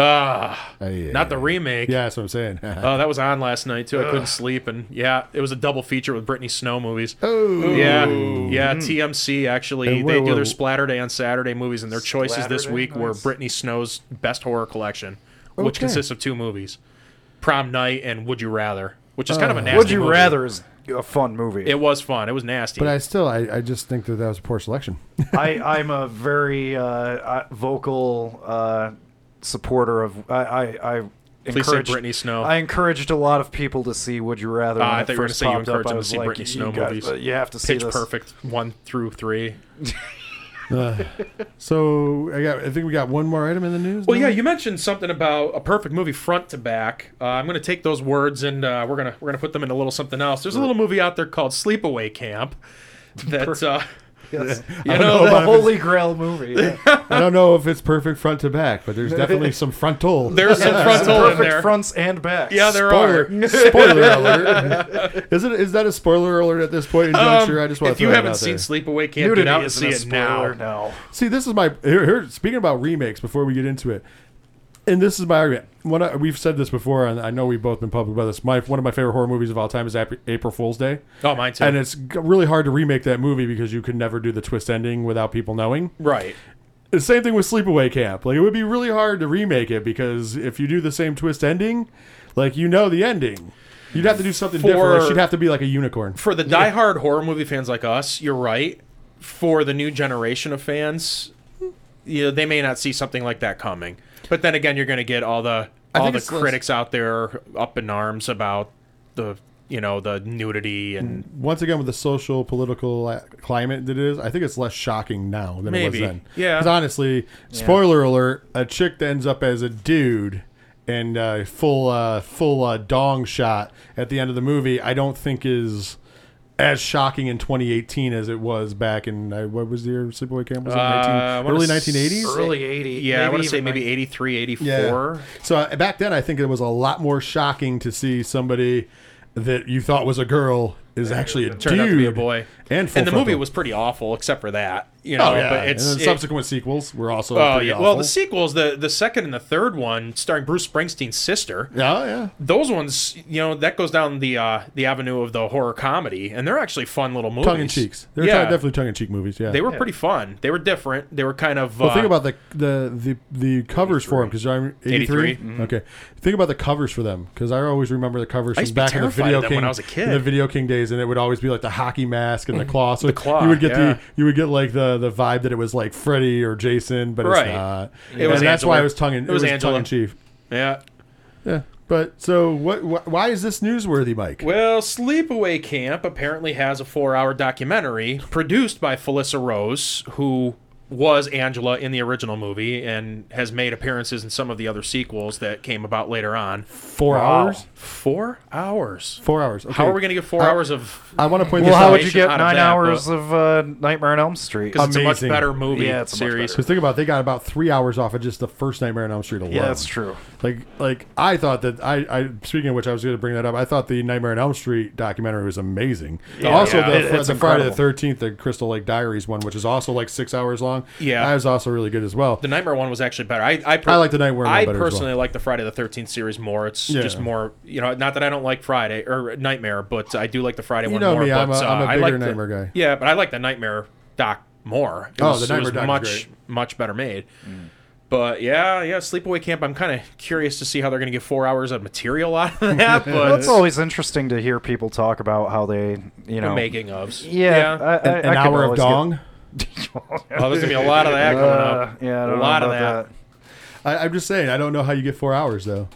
Speaker 1: Ah,
Speaker 2: Uh, yeah.
Speaker 1: not the remake.
Speaker 2: Yeah, that's what I'm saying.
Speaker 1: Oh, that was on last night too. I couldn't sleep, and yeah, it was a double feature with Brittany Snow movies.
Speaker 2: oh,
Speaker 1: Yeah, yeah. TMC actually
Speaker 2: And
Speaker 1: they
Speaker 2: wait,
Speaker 1: do their Splatter Day on Saturday movies, and their choices this
Speaker 4: Splatter Day?
Speaker 1: week were
Speaker 4: Nice.
Speaker 1: Brittany Snow's best horror collection, which consists of two movies: Prom Night and Would You Rather, which is kind of a
Speaker 2: Uh,
Speaker 1: nasty.
Speaker 4: Would you
Speaker 1: movie.
Speaker 4: rather is a fun movie.
Speaker 1: It was fun. It was nasty.
Speaker 2: But I still, I, I just think that that was a poor selection.
Speaker 4: I, I'm a very uh, uh, vocal uh, supporter of. I, I, I
Speaker 1: Please say
Speaker 4: encouraged,
Speaker 1: Brittany Snow.
Speaker 4: I encouraged a lot of people to see Would You Rather. When
Speaker 1: I
Speaker 4: it
Speaker 1: thought you were gonna
Speaker 4: first
Speaker 1: say you
Speaker 4: popped up.
Speaker 1: encouraged them to see
Speaker 4: like,
Speaker 1: Brittany
Speaker 4: you
Speaker 1: Snow
Speaker 4: guys-
Speaker 1: movies.
Speaker 4: but You have to see
Speaker 1: Pitch
Speaker 4: this.
Speaker 1: Perfect one through three.
Speaker 2: So I got, I think we got one more item in the news.
Speaker 1: Well,
Speaker 2: now?
Speaker 1: yeah, you mentioned something about a perfect movie front to back. Uh, I'm going to take those words and uh, we're gonna we're gonna put them in a little something else. There's a little movie out there called Sleepaway Camp. That uh,
Speaker 4: Yes.
Speaker 1: you
Speaker 2: I don't
Speaker 1: know,
Speaker 2: know
Speaker 4: the
Speaker 2: about if it's-
Speaker 4: Holy Grail movie. yeah.
Speaker 2: I don't know if it's perfect front to back, but there's definitely some frontal.
Speaker 1: there's some frontal in
Speaker 4: Perfect
Speaker 1: there.
Speaker 4: fronts and backs.
Speaker 1: Yeah, there
Speaker 2: spoiler,
Speaker 1: are.
Speaker 2: spoiler alert. Is it? Is that a spoiler alert at this point in juncture? I just want
Speaker 1: Um, if you
Speaker 2: throw that
Speaker 1: haven't
Speaker 2: out
Speaker 1: seen
Speaker 2: there.
Speaker 1: Sleepaway Camp,
Speaker 4: Nudity
Speaker 1: get out and
Speaker 4: isn't
Speaker 1: see
Speaker 4: a
Speaker 1: it
Speaker 4: spoiler.
Speaker 1: now.
Speaker 4: No.
Speaker 2: See, this is my here, here. Speaking about remakes, before we get into it, and this is my argument. One, I- we've said this before, and I know we've both been public about this. My one of my favorite horror movies of all time is April Fool's Day,
Speaker 1: Oh, mine too.
Speaker 2: and it's really hard to remake that movie because you could never do the twist ending without people knowing.
Speaker 1: right.
Speaker 2: The same thing with Sleepaway Camp. Like it would be really hard to remake it because if you do the same twist ending, like you know the ending, you'd have to do something different.
Speaker 1: For-
Speaker 2: Like, she'd have to be like a unicorn.
Speaker 1: For the diehard horror movie fans like us, you're right. For the new generation of fans, you know, they may not see something like that coming. But then again, you're going to get all the
Speaker 2: I
Speaker 1: all the
Speaker 2: it's less-
Speaker 1: critics out there up in arms about the you know the nudity and
Speaker 2: Once again, with the social political uh, climate that it is, I think it's less shocking now than
Speaker 1: Maybe.
Speaker 2: it was then.
Speaker 1: Yeah.
Speaker 2: Because honestly, spoiler alert: a chick that ends up as a dude and uh, full uh, full uh, dong shot at the end of the movie, I don't think is as shocking in 2018 as it was back in uh, what was the year Sleepaway Camp? Was it
Speaker 1: Uh,
Speaker 2: 19,
Speaker 1: wanna
Speaker 2: early 1980s?
Speaker 4: Early 80.
Speaker 1: yeah, I want to say maybe
Speaker 4: like-
Speaker 1: 83, 84.
Speaker 2: Yeah. So uh, back then, I think it was a lot more shocking to see somebody that you thought was a girl is actually a
Speaker 1: Turned
Speaker 2: dude
Speaker 1: out to be a boy.
Speaker 2: And,
Speaker 1: And the movie was pretty awful, except for that. You know,
Speaker 2: Oh yeah,
Speaker 1: but it's
Speaker 2: and then
Speaker 1: it-
Speaker 2: subsequent sequels were also
Speaker 1: Oh
Speaker 2: pretty
Speaker 1: yeah.
Speaker 2: awful.
Speaker 1: Well, the sequels, the the second and the third one, starring Bruce Springsteen's sister.
Speaker 2: yeah, yeah.
Speaker 1: Those ones, you know, that goes down the uh, the avenue of the horror comedy, and they're actually fun little movies.
Speaker 2: Tongue in cheeks. They're
Speaker 1: yeah,
Speaker 2: definitely tongue in cheek movies. Yeah,
Speaker 1: they were pretty fun. They were different. They were kind of.
Speaker 2: Well,
Speaker 1: uh,
Speaker 2: think about the the the, the covers for them because I'm 83.
Speaker 1: 83,
Speaker 2: Okay, think about the covers for them because I always remember the covers from
Speaker 1: used to be
Speaker 2: back in the Video
Speaker 1: of them
Speaker 2: King
Speaker 1: when I was a kid.
Speaker 2: in the Video King days, and it would always be like the hockey mask and the claw. So
Speaker 1: The claw,
Speaker 2: you would get
Speaker 1: yeah.
Speaker 2: the you would get like the the vibe that it was like Freddy or Jason, but
Speaker 1: Right.
Speaker 2: it's not.
Speaker 1: It was
Speaker 2: and that's
Speaker 1: Angela.
Speaker 2: why I was tongue in
Speaker 1: It was
Speaker 2: tongue
Speaker 1: Angela.
Speaker 2: in cheek.
Speaker 1: yeah.
Speaker 2: Yeah, but so what? Wh- why is this newsworthy, Mike?
Speaker 1: Well, Sleepaway Camp apparently has a four-hour documentary produced by Felissa Rose, who was Angela in the original movie and has made appearances in some of the other sequels that came about later on.
Speaker 2: Four hours.
Speaker 1: Four hours.
Speaker 2: Four hours. Okay.
Speaker 1: How are we going to get four
Speaker 2: I-
Speaker 1: hours of?
Speaker 2: I want to point
Speaker 4: Well,
Speaker 2: this
Speaker 4: how would you get nine
Speaker 1: that,
Speaker 4: hours
Speaker 1: but-
Speaker 4: of uh, Nightmare on Elm Street?
Speaker 1: Because it's a much better movie
Speaker 4: Yeah, it's
Speaker 1: series.
Speaker 4: better.
Speaker 2: Because think about it, they got about three hours off of just the first Nightmare on Elm Street alone.
Speaker 4: yeah, that's true.
Speaker 2: Like, like I thought that I, I speaking of which, I was going to bring that up. I thought the Nightmare on Elm Street documentary was amazing.
Speaker 1: Yeah,
Speaker 2: also,
Speaker 1: yeah.
Speaker 2: the,
Speaker 4: It- it's
Speaker 2: the Friday the. Thirteenth, the Crystal Lake Diaries one, which is also like six hours long.
Speaker 1: Yeah.
Speaker 2: that was also really good as well.
Speaker 1: The Nightmare one was actually better. I I, per-
Speaker 2: I like the Nightmare one
Speaker 1: I
Speaker 2: better as well.
Speaker 1: personally like the Friday the Thirteenth series more. It's
Speaker 2: Yeah.
Speaker 1: just more, you know, not that I don't like Friday or Nightmare, but I do like the Friday
Speaker 2: You
Speaker 1: one
Speaker 2: know
Speaker 1: more.
Speaker 2: me,
Speaker 1: but
Speaker 2: I'm a-
Speaker 1: uh,
Speaker 2: I'm a
Speaker 1: I
Speaker 2: bigger
Speaker 1: like the-
Speaker 2: Nightmare guy.
Speaker 1: Yeah, but I like the Nightmare doc more. It
Speaker 2: Oh,
Speaker 1: was,
Speaker 2: the Nightmare doc is
Speaker 1: much
Speaker 2: great.
Speaker 1: much better made. But yeah, yeah, Sleepaway Camp. I'm kind of curious to see how they're going to get four hours of material out of that. But
Speaker 4: Well, it's always interesting to hear people talk about how they, you
Speaker 1: the
Speaker 4: know,
Speaker 1: making ofs.
Speaker 4: Yeah, I, I,
Speaker 2: An, an
Speaker 4: I
Speaker 2: hour of
Speaker 4: always get-
Speaker 2: dong.
Speaker 1: Oh, there's gonna be a lot of that coming
Speaker 4: Uh,
Speaker 1: up.
Speaker 4: yeah, I
Speaker 1: a
Speaker 4: don't know
Speaker 1: lot of
Speaker 4: about
Speaker 1: that.
Speaker 2: I, I'm just saying, I don't know how you get four hours though.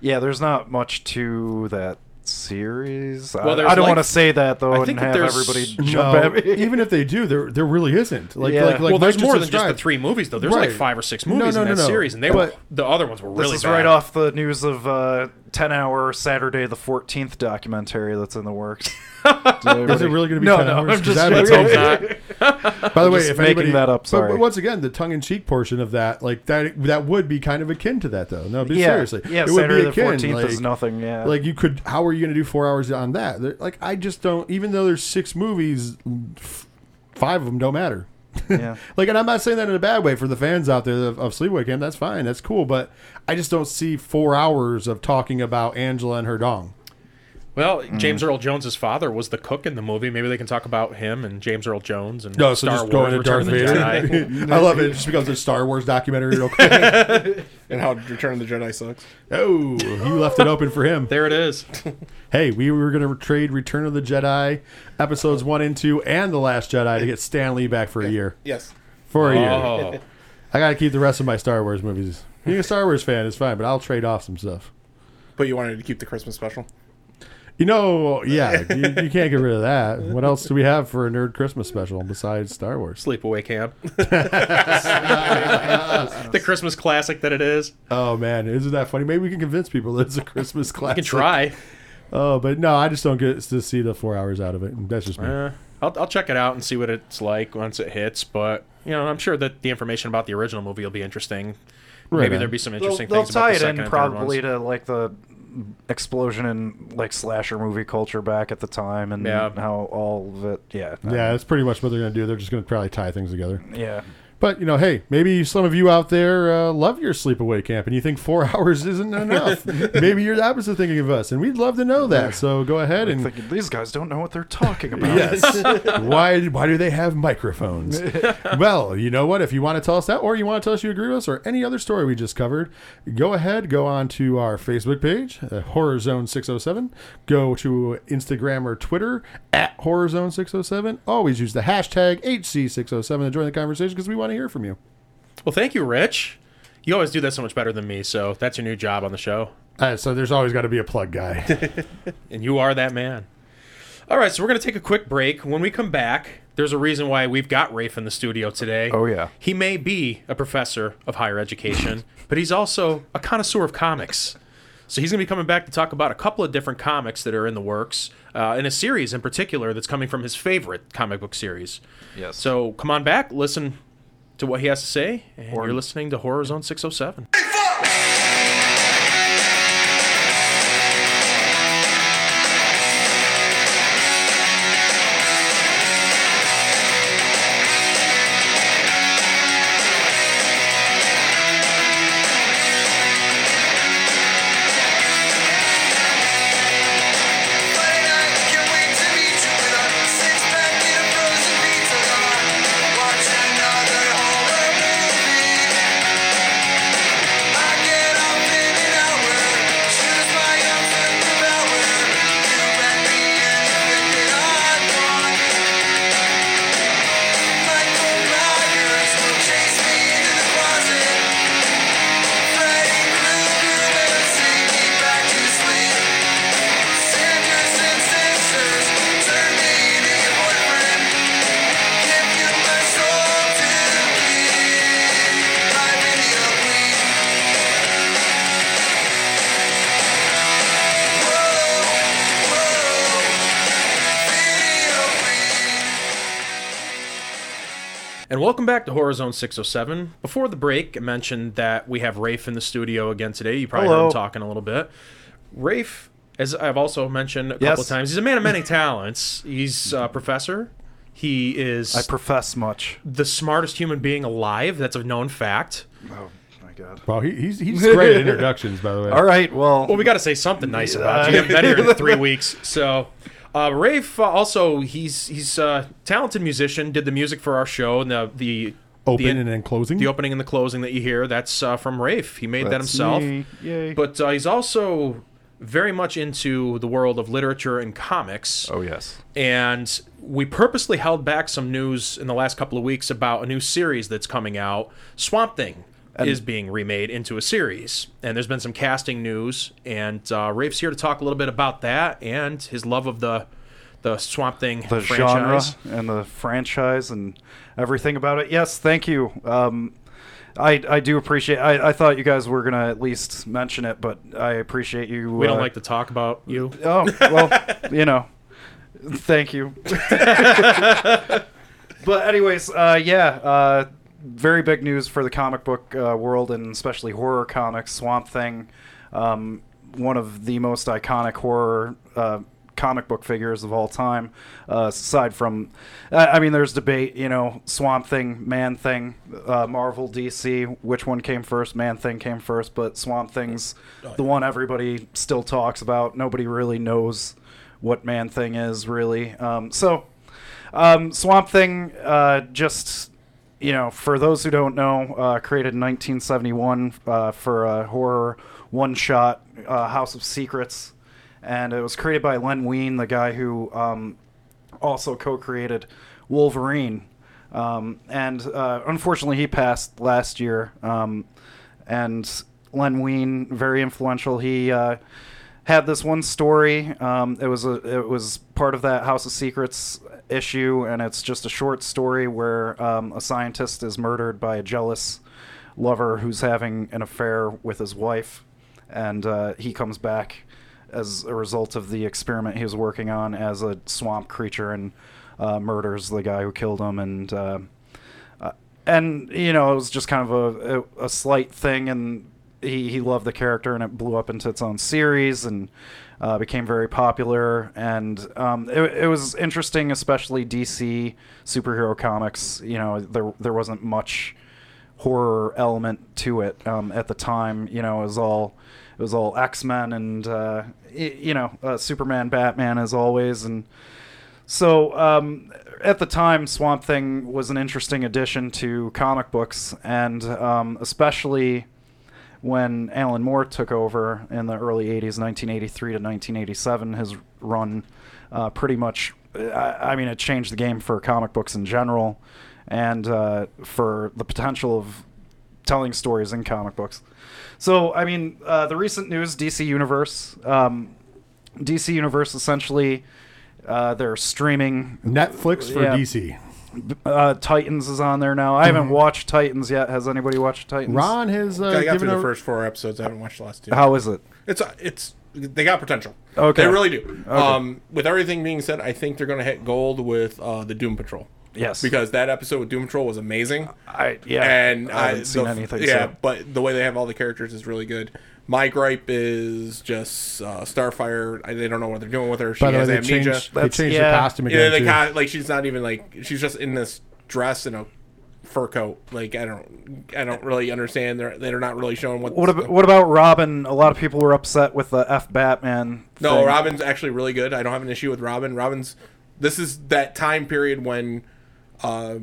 Speaker 4: Yeah, there's not much to that series.
Speaker 1: Well,
Speaker 4: I, I don't
Speaker 1: like-
Speaker 4: want to say that though
Speaker 1: I
Speaker 4: and
Speaker 1: think that
Speaker 4: have
Speaker 1: there's-
Speaker 4: everybody jump at
Speaker 2: No,
Speaker 4: me.
Speaker 2: even if they do, there there really isn't. Like,
Speaker 4: Yeah.
Speaker 2: like, like
Speaker 1: well, there's more than just the three movies, though. There's like five or six movies
Speaker 2: no,
Speaker 1: in
Speaker 2: no,
Speaker 1: that
Speaker 2: no.
Speaker 1: series, and they were the other ones were really.
Speaker 4: this is
Speaker 1: bad.
Speaker 4: right off the news of uh, 10 hour Saturday the 14th documentary that's in the works.
Speaker 2: Is it really going to be
Speaker 4: No,
Speaker 2: 10
Speaker 4: no,
Speaker 2: hours?
Speaker 4: I'm
Speaker 2: 'Cause
Speaker 4: just
Speaker 2: that-
Speaker 1: Let's
Speaker 4: joking.
Speaker 1: hope not.
Speaker 2: By the way, if
Speaker 4: making
Speaker 2: anybody,
Speaker 4: that up,
Speaker 2: but-
Speaker 4: sorry.
Speaker 2: But, once again, the tongue-in-cheek portion of that, like that, that would be kind of akin to that, though. No, but
Speaker 4: yeah,
Speaker 2: seriously,
Speaker 4: yeah.
Speaker 2: it would
Speaker 4: Saturday
Speaker 2: be
Speaker 4: the
Speaker 2: akin.
Speaker 4: 14th
Speaker 2: like,
Speaker 4: is nothing. Yeah,
Speaker 2: like you could. How are you going to do four hours on that? There- Like I just don't. Even though there's six movies, f- five of them don't matter.
Speaker 4: yeah.
Speaker 2: Like, and I'm not saying that in a bad way for the fans out there of, of Sleepaway Camp. That's fine. That's cool. But I just don't see four hours of talking about Angela and her dong.
Speaker 1: Well,
Speaker 2: Mm.
Speaker 1: James Earl Jones's father was the cook in the movie. Maybe they can talk about him and James Earl Jones and
Speaker 2: No, so
Speaker 1: Star
Speaker 2: just
Speaker 1: Wars:
Speaker 2: into
Speaker 1: Return
Speaker 2: Darth
Speaker 1: the
Speaker 2: Vader.
Speaker 1: Jedi.
Speaker 2: I love it. It just becomes a Star Wars documentary real quick.
Speaker 3: and how Return of the Jedi sucks.
Speaker 2: oh, you left it open for him.
Speaker 1: there it is.
Speaker 2: Hey, we were going to trade Return of the Jedi episodes one and two and The Last Jedi to get Stan Lee back for a year.
Speaker 3: Yes.
Speaker 2: For a year.
Speaker 1: Oh,
Speaker 2: I got to keep the rest of my Star Wars movies. Being a Star Wars fan is fine, but I'll trade off some stuff.
Speaker 3: But you wanted to keep the Christmas special.
Speaker 2: You know, yeah, you, you can't get rid of that. What else do we have for a nerd Christmas special besides Star Wars?
Speaker 1: Sleepaway Camp. the Christmas classic that it is.
Speaker 2: Oh man, isn't that funny? Maybe we can convince people that it's a Christmas
Speaker 1: classic.
Speaker 2: classic.
Speaker 1: can try.
Speaker 2: Oh, but no, I just don't get to see the four hours out of it. That's just me.
Speaker 1: Uh, I'll, I'll check it out and see what it's like once it hits. But you know, I'm sure that the information about the original movie will be interesting.
Speaker 2: Right
Speaker 1: Maybe
Speaker 2: on.
Speaker 1: there'll be some
Speaker 4: They'll,
Speaker 1: interesting
Speaker 4: they'll
Speaker 1: things about
Speaker 4: tie
Speaker 1: the
Speaker 4: it in
Speaker 1: and
Speaker 4: probably
Speaker 1: ones.
Speaker 4: to like the explosion in like slasher movie culture back at the time and
Speaker 1: Yeah.
Speaker 4: how all of it. Yeah,
Speaker 2: Yeah, that's pretty much what they're going to do. They're just going to probably tie things together.
Speaker 4: yeah.
Speaker 2: But you know, hey, maybe some of you out there uh, love your sleepaway camp, and you think four hours isn't enough. maybe you're the opposite thinking of us, and we'd love to know that. So go ahead and
Speaker 4: Thinking these guys don't know what they're talking about.
Speaker 2: yes, why why do they have microphones? well, you know what? If you want to tell us that, or you want to tell us you agree with us, or any other story we just covered, go ahead, go on to our Facebook page, uh, Horror Zone Six Hundred Seven. Go to Instagram or Twitter at Horror Zone Six Hundred Seven. Always use the hashtag HC Six Hundred Seven to join the conversation because we want to hear from you.
Speaker 1: Well, thank you, Rich. You always do that so much better than me. So that's your new job on the show,
Speaker 2: Uh, so there's always got to be a plug guy.
Speaker 1: and you are that man. All right, so we're gonna take a quick break. When we come back, there's a reason why we've got Rafe in the studio today.
Speaker 4: Oh, yeah.
Speaker 1: He may be a professor of higher education, but he's also a connoisseur of comics. So he's going to be coming back to talk about a couple of different comics that are in the works, uh, in a series in particular that's coming from his favorite comic book series.
Speaker 4: Yes.
Speaker 1: So come on back, listen to what he has to say, and
Speaker 4: Or-
Speaker 1: you're listening to Horror Zone 607.
Speaker 5: And
Speaker 1: welcome back to Horror Zone 607. Before the break, I mentioned that we have Rafe in the studio again today. You probably heard him talking a little bit. Rafe, as I've also mentioned a couple
Speaker 4: Yes.
Speaker 1: of times, he's a man of many talents. He's a professor. He is
Speaker 4: I profess much.
Speaker 1: the smartest human being alive. That's a known fact.
Speaker 4: Oh my god.
Speaker 2: Well, he, he's he's great at introductions, by the way.
Speaker 4: All right. Well,
Speaker 1: Well, we got to say something nice about you. You haven't been here in three weeks, so. Uh, Rafe uh, also he's he's a talented musician. Did the music for our show and the the
Speaker 2: Open
Speaker 1: the,
Speaker 2: and then closing.
Speaker 1: the opening and the closing that you hear. That's uh, from Rafe. He made that himself.
Speaker 4: me. Yay.
Speaker 1: But uh, he's also very much into the world of literature and comics.
Speaker 4: oh yes.
Speaker 1: And we purposely held back some news in the last couple of weeks about a new series that's coming out. Swamp Thing is being remade into a series. And there's been some casting news. And uh, Rafe's here to talk a little bit about that and his love of the the Swamp Thing
Speaker 4: the
Speaker 1: franchise.
Speaker 4: genre and the franchise and everything about it. Yes, thank you. Um, I I do appreciate. I, I thought you guys were gonna at least mention it, but I appreciate you.
Speaker 1: We don't
Speaker 4: uh,
Speaker 1: like to talk about you.
Speaker 4: Oh well, you know. Thank you. but anyways, uh, yeah, uh, very big news for the comic book uh, world and especially horror comics. Swamp Thing, um, one of the most iconic horror. Uh, comic book figures of all time uh, aside from I I mean there's debate you know Swamp Thing Man Thing uh, Marvel DC which one came first Man Thing came first but Swamp Thing's the one everybody still talks about nobody really knows what Man Thing is really um, so um, Swamp Thing uh, just you know for those who don't know uh, created in 1971 uh, for a horror one shot uh, House of Secrets and it was created by Len Wein, the guy who um, also co-created Wolverine. Um, and uh, unfortunately, he passed last year. Um, and Len Wein, very influential. He uh, had this one story. Um, it was a it was part of that House of Secrets issue, and it's just a short story where um, a scientist is murdered by a jealous lover who's having an affair with his wife, and uh, he comes back as a result of the experiment he was working on as a swamp creature and uh, murders the guy who killed him and uh, uh, and you know it was just kind of a, a, a slight thing and he, he loved the character and it blew up into its own series and uh, became very popular. And um, it, it was interesting especially DC superhero comics you know there there wasn't much horror element to it um, at the time. You know, it was all it was all X Men and uh, you know uh, Superman, Batman as always, and so um, at the time, Swamp Thing was an interesting addition to comic books, and um, especially when Alan Moore took over in the early 80s, 1983 to 1987, his run uh, pretty much, I, I mean, it changed the game for comic books in general and uh, for the potential of telling stories in comic books. So, I mean, uh, the recent news DC Universe, um, DC Universe essentially, uh, they're streaming
Speaker 2: Netflix for
Speaker 4: Yeah.
Speaker 2: DC.
Speaker 4: Uh, Titans is on there now. I haven't watched Titans yet. Has anybody watched Titans?
Speaker 2: Ron has uh,
Speaker 3: I got
Speaker 2: given
Speaker 3: through the
Speaker 2: a,
Speaker 3: first four episodes. I haven't watched the last two.
Speaker 4: How is it?
Speaker 3: It's uh, it's they got potential.
Speaker 4: Okay.
Speaker 3: they really do. Um, with everything being said, I think they're going to hit gold with uh, the Doom Patrol
Speaker 4: Yes.
Speaker 3: because that episode with Doom Patrol was amazing.
Speaker 4: I yeah.
Speaker 3: and
Speaker 4: I haven't
Speaker 3: I,
Speaker 4: seen
Speaker 3: the-
Speaker 4: anything.
Speaker 3: Yeah,
Speaker 4: so.
Speaker 3: but the way they have all the characters is really good. My gripe is just uh, Starfire. I, they don't know what they're doing with her. She
Speaker 2: By the way,
Speaker 3: has
Speaker 2: they
Speaker 3: amnesia.
Speaker 2: changed, they
Speaker 4: That's-
Speaker 2: changed
Speaker 4: yeah.
Speaker 2: the costume
Speaker 3: Yeah,
Speaker 2: again.
Speaker 3: they
Speaker 2: too.
Speaker 3: kind of like she's not even like she's just in this dress and a fur coat. Like I don't, I don't really understand. They're they're not really showing what.
Speaker 4: What about, what about Robin? A lot of people were upset with the F Batman.
Speaker 3: No,
Speaker 4: thing.
Speaker 3: Robin's actually really good. I don't have an issue with Robin. Robin's. This is that time period when uh,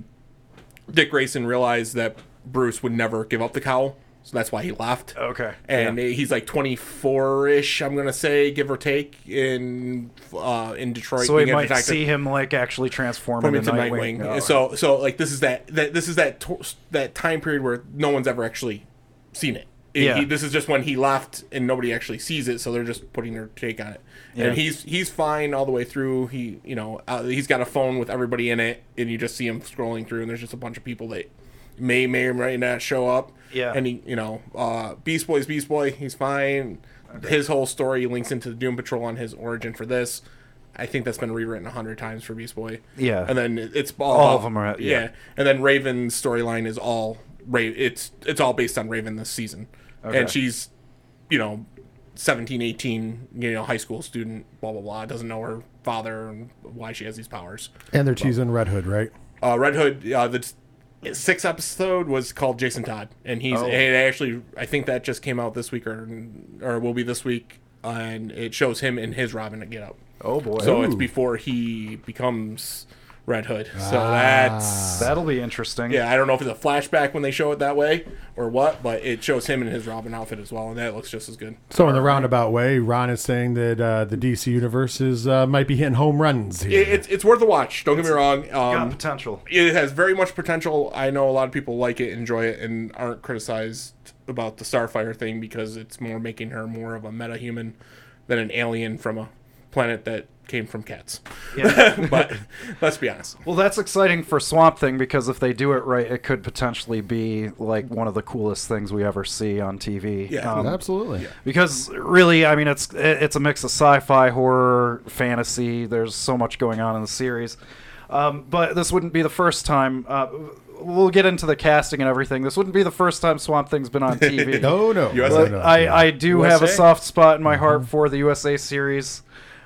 Speaker 3: Dick Grayson realized that Bruce would never give up the cowl, so that's why he left.
Speaker 4: Okay.
Speaker 3: And he's like 24-ish, I'm gonna say, give or take, in uh, in Detroit.
Speaker 4: So we might see him like actually transform
Speaker 3: him
Speaker 4: into Nightwing.
Speaker 3: Nightwing.
Speaker 4: Oh,
Speaker 3: So so like this is that, that this is that to- that time period where no one's ever actually seen it. It-
Speaker 4: Yeah.
Speaker 3: he- this is just when he left and nobody actually sees it, so they're just putting their take on it.
Speaker 4: Yeah.
Speaker 3: And he's he's fine all the way through. He you know uh, he's got a phone with everybody in it, and you just see him scrolling through, and there's just a bunch of people that may may or may not show up.
Speaker 4: Yeah.
Speaker 3: And he you know uh, Beast Boy's Beast Boy. He's fine. His whole story links into the Doom Patrol on his origin for this. I think that's been rewritten a hundred times for Beast Boy.
Speaker 4: Yeah.
Speaker 3: and then it's all,
Speaker 4: All of them are-
Speaker 3: yeah.
Speaker 4: yeah.
Speaker 3: and then Raven's storyline is all Raven. It's it's all based on Raven this season,
Speaker 4: Okay.
Speaker 3: and she's, you know, 17, 18, you know, high school student, blah blah blah, doesn't know her father and why she has these powers.
Speaker 2: And they're teasing Red Hood, right?
Speaker 3: Uh, Red Hood, uh, the sixth episode was called Jason Todd, and he's
Speaker 4: Oh.
Speaker 3: and actually I think that just came out this week or or will be this week, and it shows him in his Robin to get up.
Speaker 4: Oh boy.
Speaker 3: So it's before he becomes Red Hood. So that's
Speaker 4: That'll be interesting.
Speaker 3: yeah. I don't know if it's a flashback when they show it that way or what, but it shows him in his Robin outfit as well, and that looks just as good.
Speaker 2: So in the roundabout way, Ron is saying that uh, the DC universe is uh, might be hitting home runs here.
Speaker 3: It, it's it's worth a watch. Don't get me wrong.
Speaker 4: Got
Speaker 3: Um,
Speaker 4: potential.
Speaker 3: it has very much potential. I know a lot of people like it, enjoy it, and aren't criticized about the Starfire thing because it's more making her more of a meta human than an alien from a planet that came from cats.
Speaker 4: Yeah.
Speaker 3: but let's be honest.
Speaker 4: well, that's exciting for Swamp Thing because if they do it right, it could potentially be like one of the coolest things we ever see on TV.
Speaker 3: Yeah.
Speaker 4: Um,
Speaker 2: Absolutely.
Speaker 4: because really, I mean, it's it's a mix of sci-fi, horror, fantasy. There's so much going on in the series. Um, but this wouldn't be the first time. Uh, we'll get into the casting and everything. This wouldn't be the first time Swamp Thing's been on TV.
Speaker 2: No, no.
Speaker 3: USA.
Speaker 2: no,
Speaker 4: But
Speaker 2: no.
Speaker 4: I, I do have a soft spot in my heart for the USA series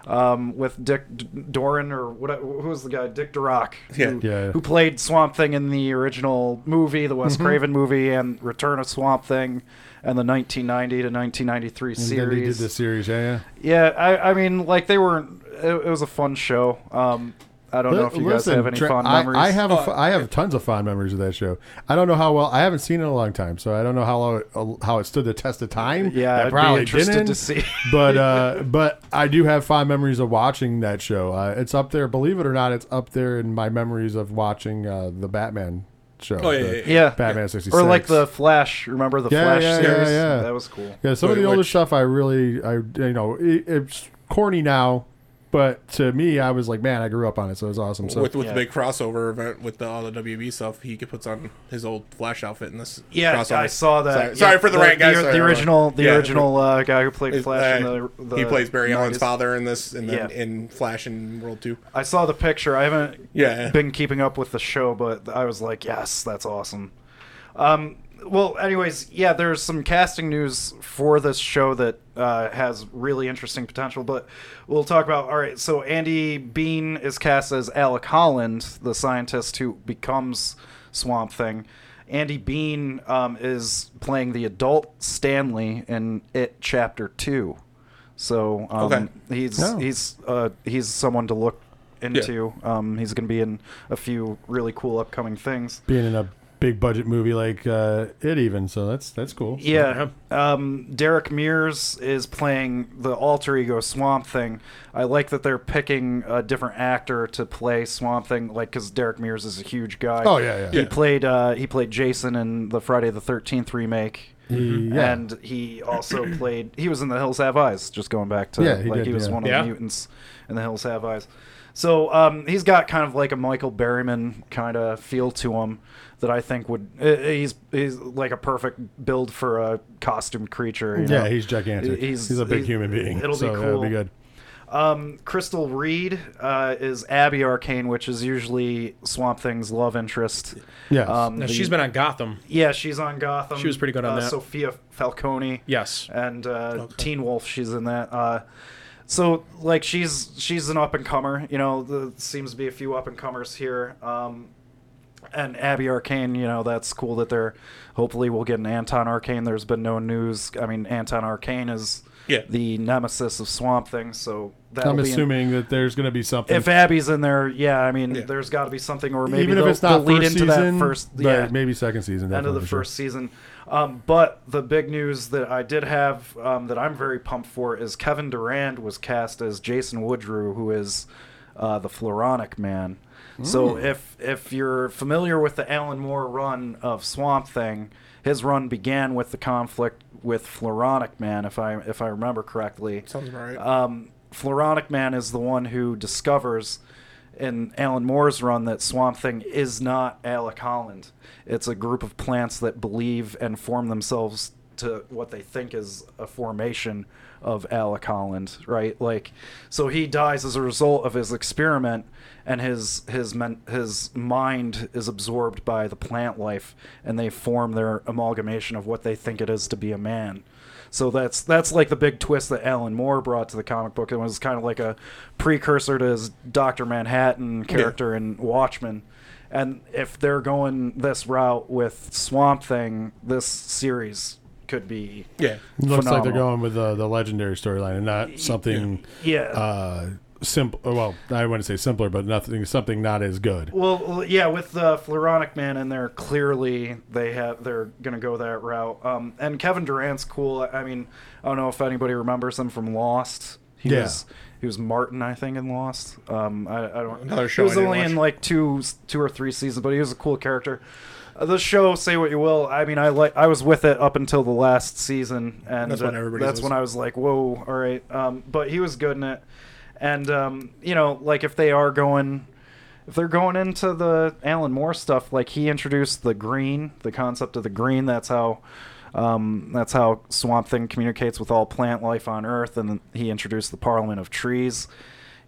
Speaker 4: um, with Dick D- Doran or what? Who was the guy? Dick Durock,
Speaker 3: Yeah.
Speaker 4: who,
Speaker 2: Yeah.
Speaker 4: who played Swamp Thing in the original movie, the Wes Craven movie, and Return of Swamp Thing, and the 1990 to 1993
Speaker 2: And then they did
Speaker 4: series.
Speaker 2: the series, yeah, yeah.
Speaker 4: Yeah, I, I mean, like they were. It, it was a fun show. Um, I don't know if you guys have any
Speaker 2: Tra-
Speaker 4: fond
Speaker 2: I,
Speaker 4: memories.
Speaker 2: I have a
Speaker 3: Oh,
Speaker 2: f- I have tons of fond memories of that show. I don't know how well I haven't seen it in a long time, so I don't know how long it, how it stood the test of time.
Speaker 4: Yeah,
Speaker 2: I
Speaker 4: I'd be interested
Speaker 2: didn't,
Speaker 4: to see.
Speaker 2: but uh, but I do have fond memories of watching that show. Uh, it's up there, believe it or not, it's up there in my memories of watching uh, the Batman show.
Speaker 3: Oh, yeah, yeah,
Speaker 4: yeah,
Speaker 2: Batman sixty six,
Speaker 4: or like the Flash. Remember the
Speaker 2: Yeah,
Speaker 4: Flash
Speaker 2: yeah, yeah,
Speaker 4: series?
Speaker 2: yeah.
Speaker 4: That was cool.
Speaker 2: Yeah, some of the older
Speaker 3: which-
Speaker 2: stuff I really, I you know, it, it's corny now, but to me, I was like, man, I grew up on it, so it was awesome. So
Speaker 3: with with
Speaker 4: Yeah.
Speaker 3: the big crossover event with the, all the WB stuff, he puts on his old Flash outfit in this.
Speaker 4: Yeah,
Speaker 3: crossover.
Speaker 4: I saw that.
Speaker 3: Sorry,
Speaker 4: Yeah,
Speaker 3: sorry for the, rant, guys.
Speaker 4: The,
Speaker 3: Sorry,
Speaker 4: the original, the
Speaker 3: Yeah,
Speaker 4: original uh, guy who played
Speaker 3: Is-
Speaker 4: Flash in
Speaker 3: uh,
Speaker 4: the, the
Speaker 3: he plays Barry Allen's father in this, and then
Speaker 4: Yeah.
Speaker 3: in Flash in World Two.
Speaker 4: I saw the picture. I haven't
Speaker 3: Yeah.
Speaker 4: been keeping up with the show, but I was like, yes, that's awesome. Um, well, anyways, yeah, there's some casting news for this show that uh, has really interesting potential, but we'll talk about. All right, so Andy Bean is cast as Alec Holland, the scientist who becomes Swamp Thing. Andy Bean um, is playing the adult Stanley in It Chapter Two. So um,
Speaker 3: Okay.
Speaker 4: he's
Speaker 2: Oh.
Speaker 4: he's uh, he's someone to look into. Um, he's going to be in a few really cool upcoming things.
Speaker 2: being in a big budget movie like uh, it, even so that's that's cool.
Speaker 4: Yeah. Um, Derek Mears is playing the alter ego Swamp Thing. I like that they're picking a different actor to play Swamp Thing, like because Derek Mears is a huge guy.
Speaker 2: Oh yeah, yeah.
Speaker 4: He
Speaker 3: Yeah.
Speaker 4: played uh, he played Jason in the Friday the Thirteenth remake.
Speaker 2: He- yeah.
Speaker 4: And he also played. He was in The Hills Have Eyes. Just going back to
Speaker 2: Yeah, he
Speaker 4: like
Speaker 2: did,
Speaker 4: he was
Speaker 2: yeah.
Speaker 4: one of
Speaker 1: Yeah.
Speaker 4: the mutants in The Hills Have Eyes. So um, he's got kind of like a Michael Berryman kind of feel to him that I think would. uh, He's he's like a perfect build for a costumed creature. You
Speaker 2: yeah,
Speaker 4: know?
Speaker 2: he's gigantic.
Speaker 4: He's-
Speaker 2: He's, a big
Speaker 4: he's-
Speaker 2: human being.
Speaker 4: it'll be
Speaker 2: so That'll
Speaker 4: cool.
Speaker 2: be good.
Speaker 4: Um, Crystal Reed uh, is Abby Arcane, which is usually Swamp Thing's love interest.
Speaker 2: Yes.
Speaker 4: Um,
Speaker 1: Now,
Speaker 4: the-
Speaker 1: she's been on Gotham.
Speaker 4: Yeah, she's on Gotham.
Speaker 1: She was pretty good on
Speaker 4: uh,
Speaker 1: that.
Speaker 4: Sophia Falcone.
Speaker 1: Yes.
Speaker 4: And uh, Teen Wolf, she's in that. So like she's she's an up and comer. You know, there seems to be a few up and comers here. Um, and Abby Arcane, you know, that's cool that they're. Hopefully, we'll get an Anton Arcane. There's been no news. I mean, Anton Arcane is
Speaker 3: Yeah.
Speaker 4: the nemesis of Swamp Thing, so that'll
Speaker 2: I'm
Speaker 4: be in-
Speaker 2: assuming that there's going to be something.
Speaker 4: if Abby's in there, yeah, I mean,
Speaker 3: Yeah.
Speaker 4: there's got to be something, or maybe
Speaker 2: even if
Speaker 4: they'll,
Speaker 2: it's not
Speaker 4: lead into
Speaker 2: season,
Speaker 4: that first, yeah,
Speaker 2: maybe second season.
Speaker 4: end of the
Speaker 2: definitely, sure.
Speaker 4: first season. Um, but the big news that I did have um, that I'm very pumped for is Kevin Durand was cast as Jason Woodrue, who is uh, the Floronic Man. So if if you're familiar with the Alan Moore run of Swamp Thing, his run began with the conflict with Floronic Man, if I if I remember correctly.
Speaker 3: Sounds right.
Speaker 4: Um, Floronic Man is the one who discovers in Alan Moore's run that Swamp Thing is not Alec Holland. It's a group of plants that believe and form themselves to what they think is a formation of Alec Holland, right? Like, so he dies as a result of his experiment, and his his men, his mind is absorbed by the plant life, and they form their amalgamation of what they think it is to be a man. So that's that's like the big twist that Alan Moore brought to the comic book. It was kind of like a precursor to his Doctor Manhattan character in Watchmen. And if they're going this route with Swamp Thing, this series could be
Speaker 3: Yeah.
Speaker 2: Looks like they're going with the, the legendary storyline and not something
Speaker 4: yeah.
Speaker 2: uh, simple. Well, I wouldn't say simpler, but nothing something not as good.
Speaker 4: Well, well, yeah, with the Floronic Man in there, clearly they have they're gonna go that route. Um, and Kevin Durand's cool. I mean, I don't know if anybody remembers him from Lost. He
Speaker 2: Yeah.
Speaker 4: was he was Martin, I think, in Lost. Um, I, I don't.
Speaker 3: Another show.
Speaker 4: He was
Speaker 3: I didn't
Speaker 4: only
Speaker 3: watch.
Speaker 4: in like two two or three seasons, but he was a cool character. Uh, the show, say what you will. I mean, I like I was with it up until the last season, and
Speaker 3: That's when
Speaker 4: uh,
Speaker 3: everybody
Speaker 4: that's when I was like, whoa, all right. Um, but he was good in it, and um, you know, like if they are going if they're going into the Alan Moore stuff, like he introduced the green, the concept of the green. That's how, um, that's how Swamp Thing communicates with all plant life on Earth, and he introduced the Parliament of Trees.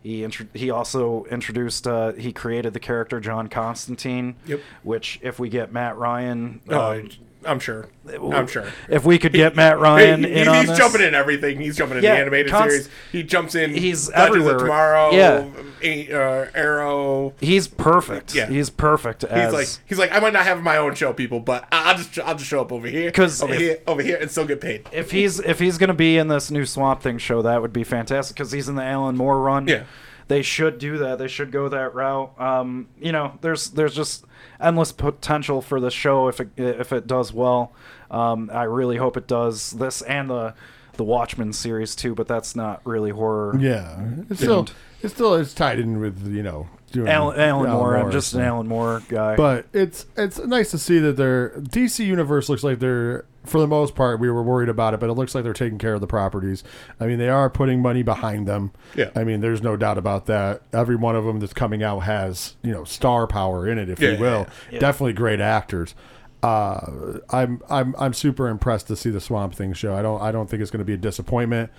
Speaker 4: He intro- he also introduced uh, he created the character John Constantine.
Speaker 3: Yep.
Speaker 4: Which, if we get Matt Ryan,
Speaker 3: Oh,
Speaker 4: um,
Speaker 3: I'm sure. I'm sure.
Speaker 4: if we could get Matt Ryan
Speaker 3: He-
Speaker 4: in
Speaker 3: he's
Speaker 4: on this,
Speaker 3: jumping in everything. He's jumping in
Speaker 4: Yeah,
Speaker 3: the animated
Speaker 4: const-
Speaker 3: series. He jumps in.
Speaker 4: He's everywhere.
Speaker 3: Tomorrow.
Speaker 4: Yeah.
Speaker 3: A- uh, Arrow.
Speaker 4: He's perfect.
Speaker 3: Yeah.
Speaker 4: he's perfect.
Speaker 3: He's like he's like I might not have my own show, people, but I'll just I'll just show up over here,
Speaker 4: 'Cause
Speaker 3: over
Speaker 4: if-
Speaker 3: here, over here, and still get paid.
Speaker 4: if he's if he's gonna be in this new Swamp Thing show, that would be fantastic because he's in the Alan Moore run.
Speaker 3: Yeah.
Speaker 4: they should do that. They should go that route. Um, you know, there's there's just endless potential for the show if it if it does well. Um, I really hope it does this and the the Watchmen series too, but that's not really horror.
Speaker 2: Yeah, it's still it's still it's tied in with you know doing
Speaker 4: Alan, Alan Moore. I'm just an Alan Moore guy.
Speaker 2: But it's it's nice to see that they're DC Universe looks like they're for the most part we were worried about it, but it looks like they're taking care of the properties. I mean, they are putting money behind them.
Speaker 3: Yeah.
Speaker 2: I mean, there's no doubt about that. Every one of them that's coming out has you know star power in it, if
Speaker 3: Yeah,
Speaker 2: you will.
Speaker 4: yeah.
Speaker 2: Definitely great actors. Uh, I'm I'm I'm super impressed to see the Swamp Thing show. I don't I don't think it's going to be a disappointment.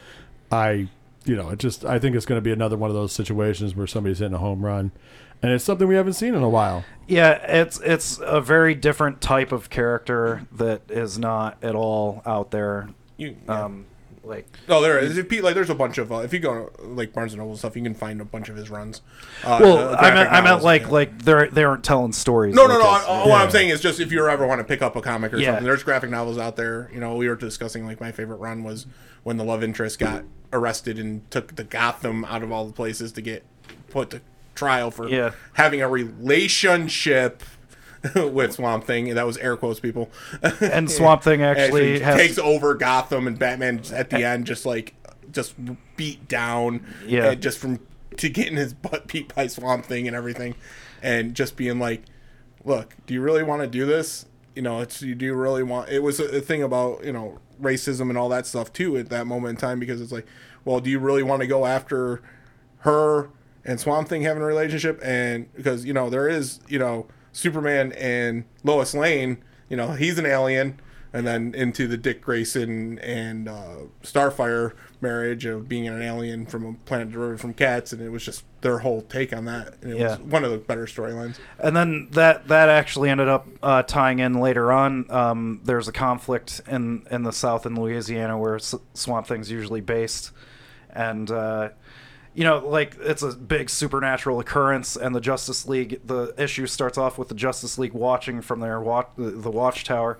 Speaker 2: I you know it just I think it's going to be another one of those situations where somebody's hitting a home run, and it's something we haven't seen in a while.
Speaker 4: Yeah, it's it's a very different type of character that is not at all out there.
Speaker 3: You,
Speaker 4: Um, like
Speaker 3: oh, there is. If you, like, there's a bunch of uh, if you go like Barnes and Noble stuff, you can find a bunch of his runs. Uh,
Speaker 4: well, I meant
Speaker 3: graphic
Speaker 4: I meant like
Speaker 3: yeah.
Speaker 4: like they're they aren't telling stories.
Speaker 3: No,
Speaker 4: like
Speaker 3: no, no.
Speaker 4: this.
Speaker 3: I- What
Speaker 2: Yeah.
Speaker 3: I'm saying is just if you ever want to pick up a comic or
Speaker 4: Yeah.
Speaker 3: something, there's graphic novels out there. You know, we were discussing like my favorite run was when the love interest got arrested and took the Gotham out of all the places to get put to trial for
Speaker 4: Yeah.
Speaker 3: having a relationship with Swamp Thing. And that was air quotes, people.
Speaker 4: And Swamp Thing actually has-
Speaker 3: takes over Gotham, and Batman at the end just like just beat down.
Speaker 4: Yeah.
Speaker 3: and just from to getting his butt beat by Swamp Thing and everything, and just being like, "Look, do you really want to do this? You know, it's you do really want." It was a, a thing about you know racism and all that stuff too at that moment in time because it's like, well, do you really want to go after her and Swamp Thing having a relationship? And because you know there is you know Superman and Lois Lane, you know he's an alien. And then into the Dick Grayson and uh, Starfire marriage of being an alien from a planet derived from cats, and it was just their whole take on that. And it
Speaker 4: Yeah.
Speaker 3: was one of the better storylines.
Speaker 4: And then that that actually ended up uh, tying in later on. Um, there's a conflict in in the South in Louisiana where S- Swamp Thing's usually based, and uh, you know, like it's a big supernatural occurrence. And the Justice League, the issue starts off with the Justice League watching from their watch the, the watchtower,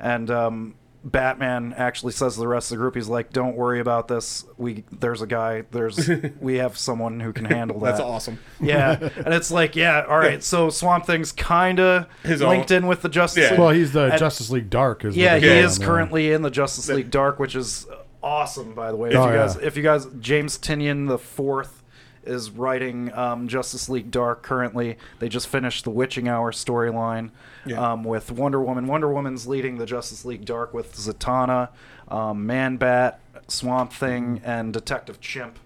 Speaker 4: and um, Batman actually says to the rest of the group, he's like, "Don't worry about this. We there's a guy. There's we have someone who can handle that."
Speaker 3: That's awesome.
Speaker 4: Yeah, and it's like, yeah, all right. So Swamp Thing's kind of
Speaker 3: His
Speaker 4: linked
Speaker 3: own-
Speaker 4: in with the Justice
Speaker 3: Yeah.
Speaker 4: League.
Speaker 2: Well, he's the
Speaker 4: And-
Speaker 2: Justice League Dark. Is
Speaker 4: yeah, he is
Speaker 2: him, yeah.
Speaker 4: currently in the Justice League Dark, which is awesome, by the way. If
Speaker 2: Oh,
Speaker 4: you guys,
Speaker 2: yeah.
Speaker 4: if you guys, James Tynion the fourth is writing um, Justice League Dark currently. They just finished the Witching Hour storyline
Speaker 3: Yeah.
Speaker 4: um, with Wonder Woman. Wonder Woman's leading the Justice League Dark with Zatanna, um, Man Bat, Swamp Thing, and Detective Chimp.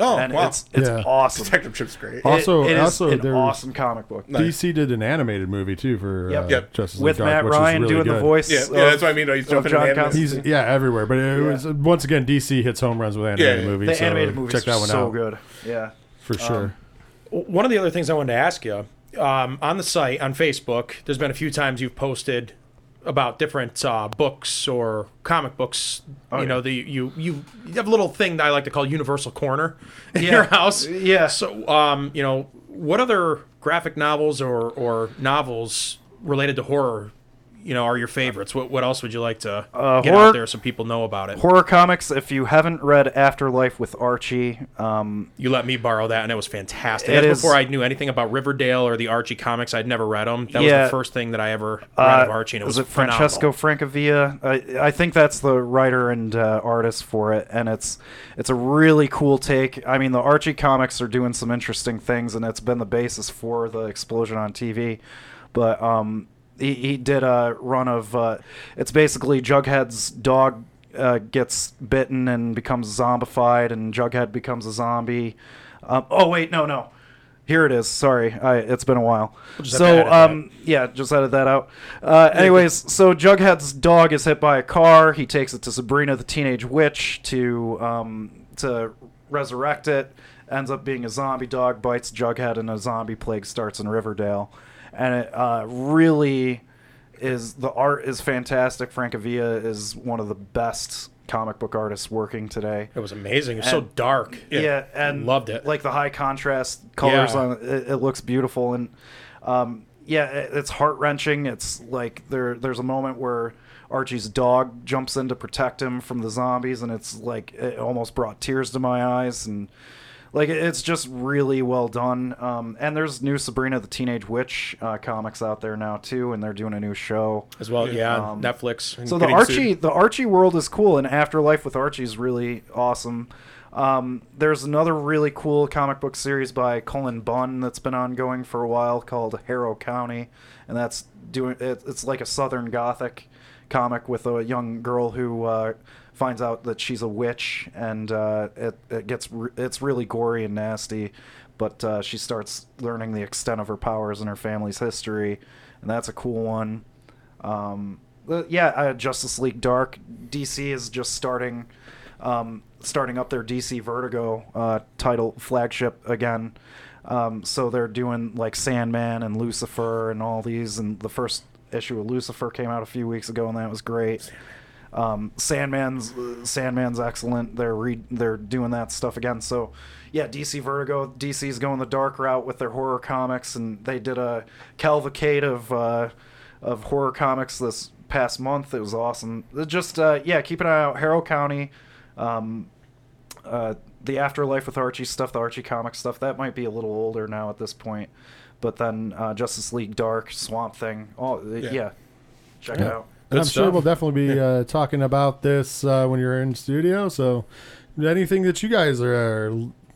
Speaker 3: Oh,
Speaker 4: and
Speaker 3: wow.
Speaker 4: it's it's
Speaker 2: Yeah.
Speaker 4: awesome.
Speaker 3: Detective Chip's great.
Speaker 4: It-
Speaker 2: Also-
Speaker 4: it is
Speaker 2: also
Speaker 4: an awesome comic book
Speaker 3: Nice.
Speaker 2: DC did an animated movie too for
Speaker 4: Yep.
Speaker 2: uh,
Speaker 3: Yep.
Speaker 2: Justice
Speaker 4: with
Speaker 2: League Dark,
Speaker 4: Matt
Speaker 2: which is
Speaker 4: Ryan
Speaker 2: really
Speaker 4: doing the voice.
Speaker 3: Yeah,
Speaker 4: of,
Speaker 3: yeah, that's what I mean. He's jumping
Speaker 4: John
Speaker 3: in the animated-
Speaker 4: Constantine.
Speaker 2: He's yeah everywhere, but it was once again DC hits home runs with animated
Speaker 3: Yeah, yeah.
Speaker 2: movies.
Speaker 4: the
Speaker 2: so
Speaker 4: animated movies
Speaker 2: check that
Speaker 4: are
Speaker 2: one
Speaker 4: so
Speaker 2: out
Speaker 4: good. Yeah.
Speaker 2: For sure.
Speaker 1: One of the other things I wanted to ask you um, on the site on Facebook, there's been a few times you've posted about different uh, books or comic books. you
Speaker 4: yeah.
Speaker 1: know, the you you you have a little thing that I like to call Universal Corner in
Speaker 4: Yeah.
Speaker 1: your house.
Speaker 4: Yeah.
Speaker 1: So, um, you know, what other graphic novels or or novels related to horror, you know, are your favorites? What what else would you like to
Speaker 4: Uh,
Speaker 1: get
Speaker 4: horror-
Speaker 1: out there so people know about it?
Speaker 4: Horror comics. If you haven't read Afterlife with Archie, um,
Speaker 1: You let me borrow that, and it was fantastic.
Speaker 4: It
Speaker 1: That's before I knew anything about Riverdale or the Archie comics. I'd never read them. That was the first thing that I ever read
Speaker 4: uh,
Speaker 1: of Archie, and it was,
Speaker 4: is it. Francesco Francavilla? I, I think that's the writer and uh, artist for it, and it's it's a really cool take. I mean, the Archie comics are doing some interesting things, and it's been the basis for the explosion on TV. But um, he, he did a run of uh, it's basically Jughead's dog uh, gets bitten and becomes zombified, and Jughead becomes a zombie. Um, oh wait, no, no. Here it is. Sorry, I, it's been a while.
Speaker 1: to
Speaker 4: so, um, yeah, just edit that out. Uh, anyways, so Jughead's dog is hit by a car. He takes it to Sabrina, the teenage witch, to um, to resurrect it. Ends up being a zombie dog, bites Jughead, and a zombie plague starts in Riverdale. And it uh, really is the art is fantastic. Francavilla is one of the best comic book artists working today.
Speaker 1: It was amazing. It was so
Speaker 4: And-
Speaker 1: dark.
Speaker 4: Yeah, and
Speaker 1: Loved it.
Speaker 4: Like the high contrast colors
Speaker 1: Yeah.
Speaker 4: on it, it looks beautiful, and um, yeah, it, it's heart wrenching. It's like there there's a moment where Archie's dog jumps in to protect him from the zombies, and it's like it almost brought tears to my eyes, and like it's just really well done. Um, and there's new Sabrina the Teenage Witch uh, comics out there now too, and they're doing a new show.
Speaker 1: as well. Yeah,
Speaker 4: Um,
Speaker 1: Netflix.
Speaker 4: So the Archie,
Speaker 3: sued.
Speaker 4: the Archie world is cool, and Afterlife with Archie is really awesome. Um, there's another really cool comic book series by Cullen Bunn that's been ongoing for a while called Harrow County, and that's doing it, it's like a Southern Gothic comic with a young girl who uh, finds out that she's a witch, and uh, it it gets re- it's really gory and nasty, but uh, she starts learning the extent of her powers and her family's history, and that's a cool one. Um, uh, yeah, uh, Justice League Dark. DC is just starting, um, starting up their DC Vertigo uh, title flagship again. Um, so they're doing like Sandman and Lucifer and all these, and the first issue of Lucifer came out a few weeks ago, and that was great. Um, Sandman's uh, Sandman's excellent. They're re- they're doing that stuff again. So yeah, DC Vertigo. DC's going the dark route with their horror comics, and they did a cavalcade of uh, of horror comics this past month. It was awesome. Just uh, yeah, keep an eye out. Harrow County, um, uh, the Afterlife with Archie stuff, the Archie comic stuff. That might be a little older now at this point, but then uh, Justice League Dark, Swamp Thing. Oh yeah, check it out.
Speaker 2: And
Speaker 1: Good
Speaker 2: I'm sure we'll definitely be uh, talking about this uh, when you're in studio. So, anything that you guys are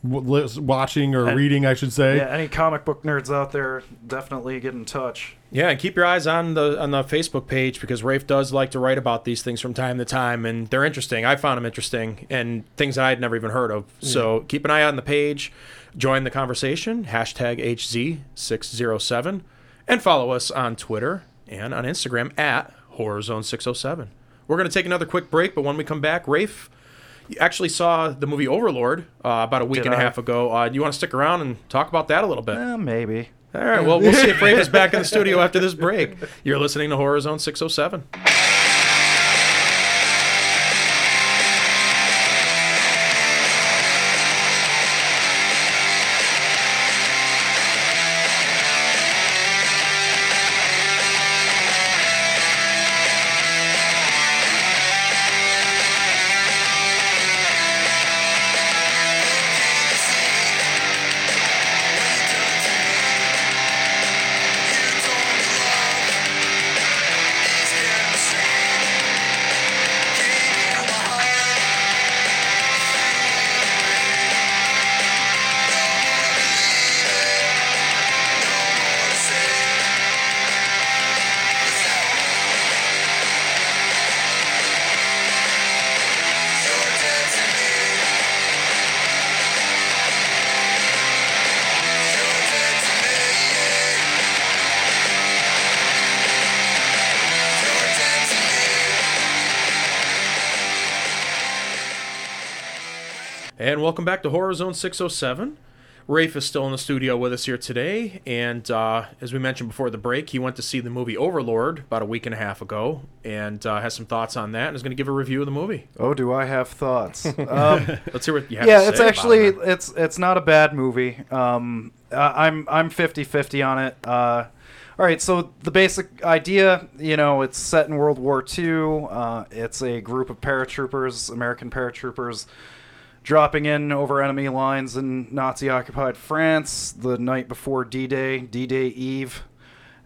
Speaker 2: w- watching or
Speaker 4: And-
Speaker 2: reading, I should say.
Speaker 4: Yeah, any comic book nerds out there, definitely get in touch.
Speaker 1: Yeah, and keep your eyes on the on the Facebook page because Rafe does like to write about these things from time to time, and they're interesting. I found them interesting and things that I had never even heard of. So keep an eye on the page, join the conversation. Hashtag HZ607, and follow us on Twitter and on Instagram at HorrorZone607. We're gonna take another quick break, but when we come back, Rafe. You actually saw the movie Overlord uh, about a week
Speaker 4: Did
Speaker 1: and a
Speaker 4: I?
Speaker 1: half ago. Uh, you want to stick around and talk about that a little bit?
Speaker 4: Eh, maybe.
Speaker 1: All right, well, we'll see if Rafe is back in the studio after this break. You're listening to Horror Zone 607. Welcome back to Horror Zone 607. Rafe is still in the studio with us here today, and uh, as we mentioned before the break, he went to see the movie Overlord about a week and a half ago, and uh, has some thoughts on that, and is going to give a review of the movie.
Speaker 4: Oh, do I have thoughts? um,
Speaker 1: Let's hear what you have
Speaker 4: yeah,
Speaker 1: to
Speaker 4: it's actually
Speaker 1: it.
Speaker 4: it's it's not a bad movie. Um, I'm I'm 50-50 on it. Uh, all right, so the basic idea, you know, it's set in World War II. Uh, it's a group of paratroopers, American paratroopers, dropping in over enemy lines in Nazi-occupied France the night before D-Day, D-Day Eve.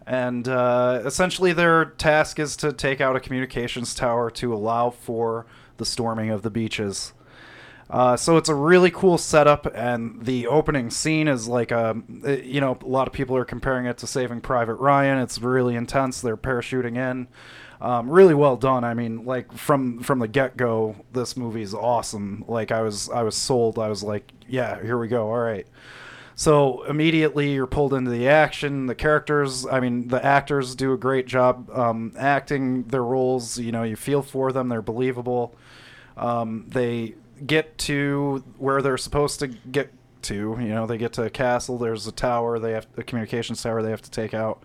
Speaker 4: And uh, essentially, their task is to take out a communications tower to allow for the storming of the beaches. Uh, so it's a really cool setup, and the opening scene is like a, you know, a lot of people are comparing it to Saving Private Ryan. It's really intense. They're parachuting in, um, really well done. I mean, like from from the get go, this movie is awesome. Like I was I was sold. I was like, yeah, here we go. All right. So immediately you're pulled into the action. The characters, I mean, the actors do a great job um, acting their roles. You know, you feel for them. They're believable. Um, they get to where they're supposed to get to. You know, they get to a castle. There's a tower. They have a communications tower. They have to take out,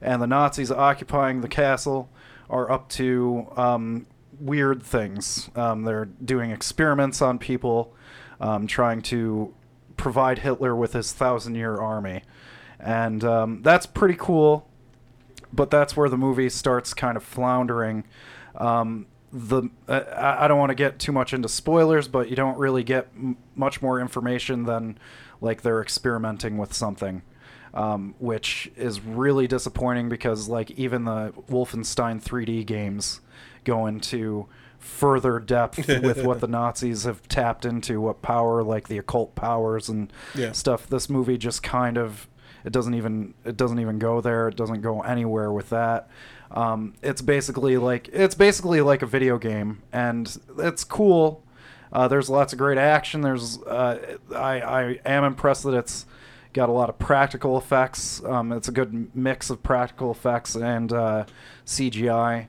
Speaker 4: and the Nazis occupying the castle are up to um, weird things. Um, they're doing experiments on people, um, trying to provide Hitler with his thousand-year army, and um, that's pretty cool but that's where the movie starts kind of floundering. Um, the uh, I I don't want to get too much into spoilers, but you don't really get m- much more information than like they're experimenting with something, um, which is really disappointing because like even the Wolfenstein 3D games go into further depth with what the Nazis have tapped into, what power like the occult powers and
Speaker 3: Yeah.
Speaker 4: stuff. This movie just kind of it doesn't even it doesn't even go there. It doesn't go anywhere with that. Um, it's basically like it's basically like a video game, and it's cool. Uh, there's lots of great action. There's uh, I I am impressed that it's got a lot of practical effects. Um, it's a good mix of practical effects and uh, CGI.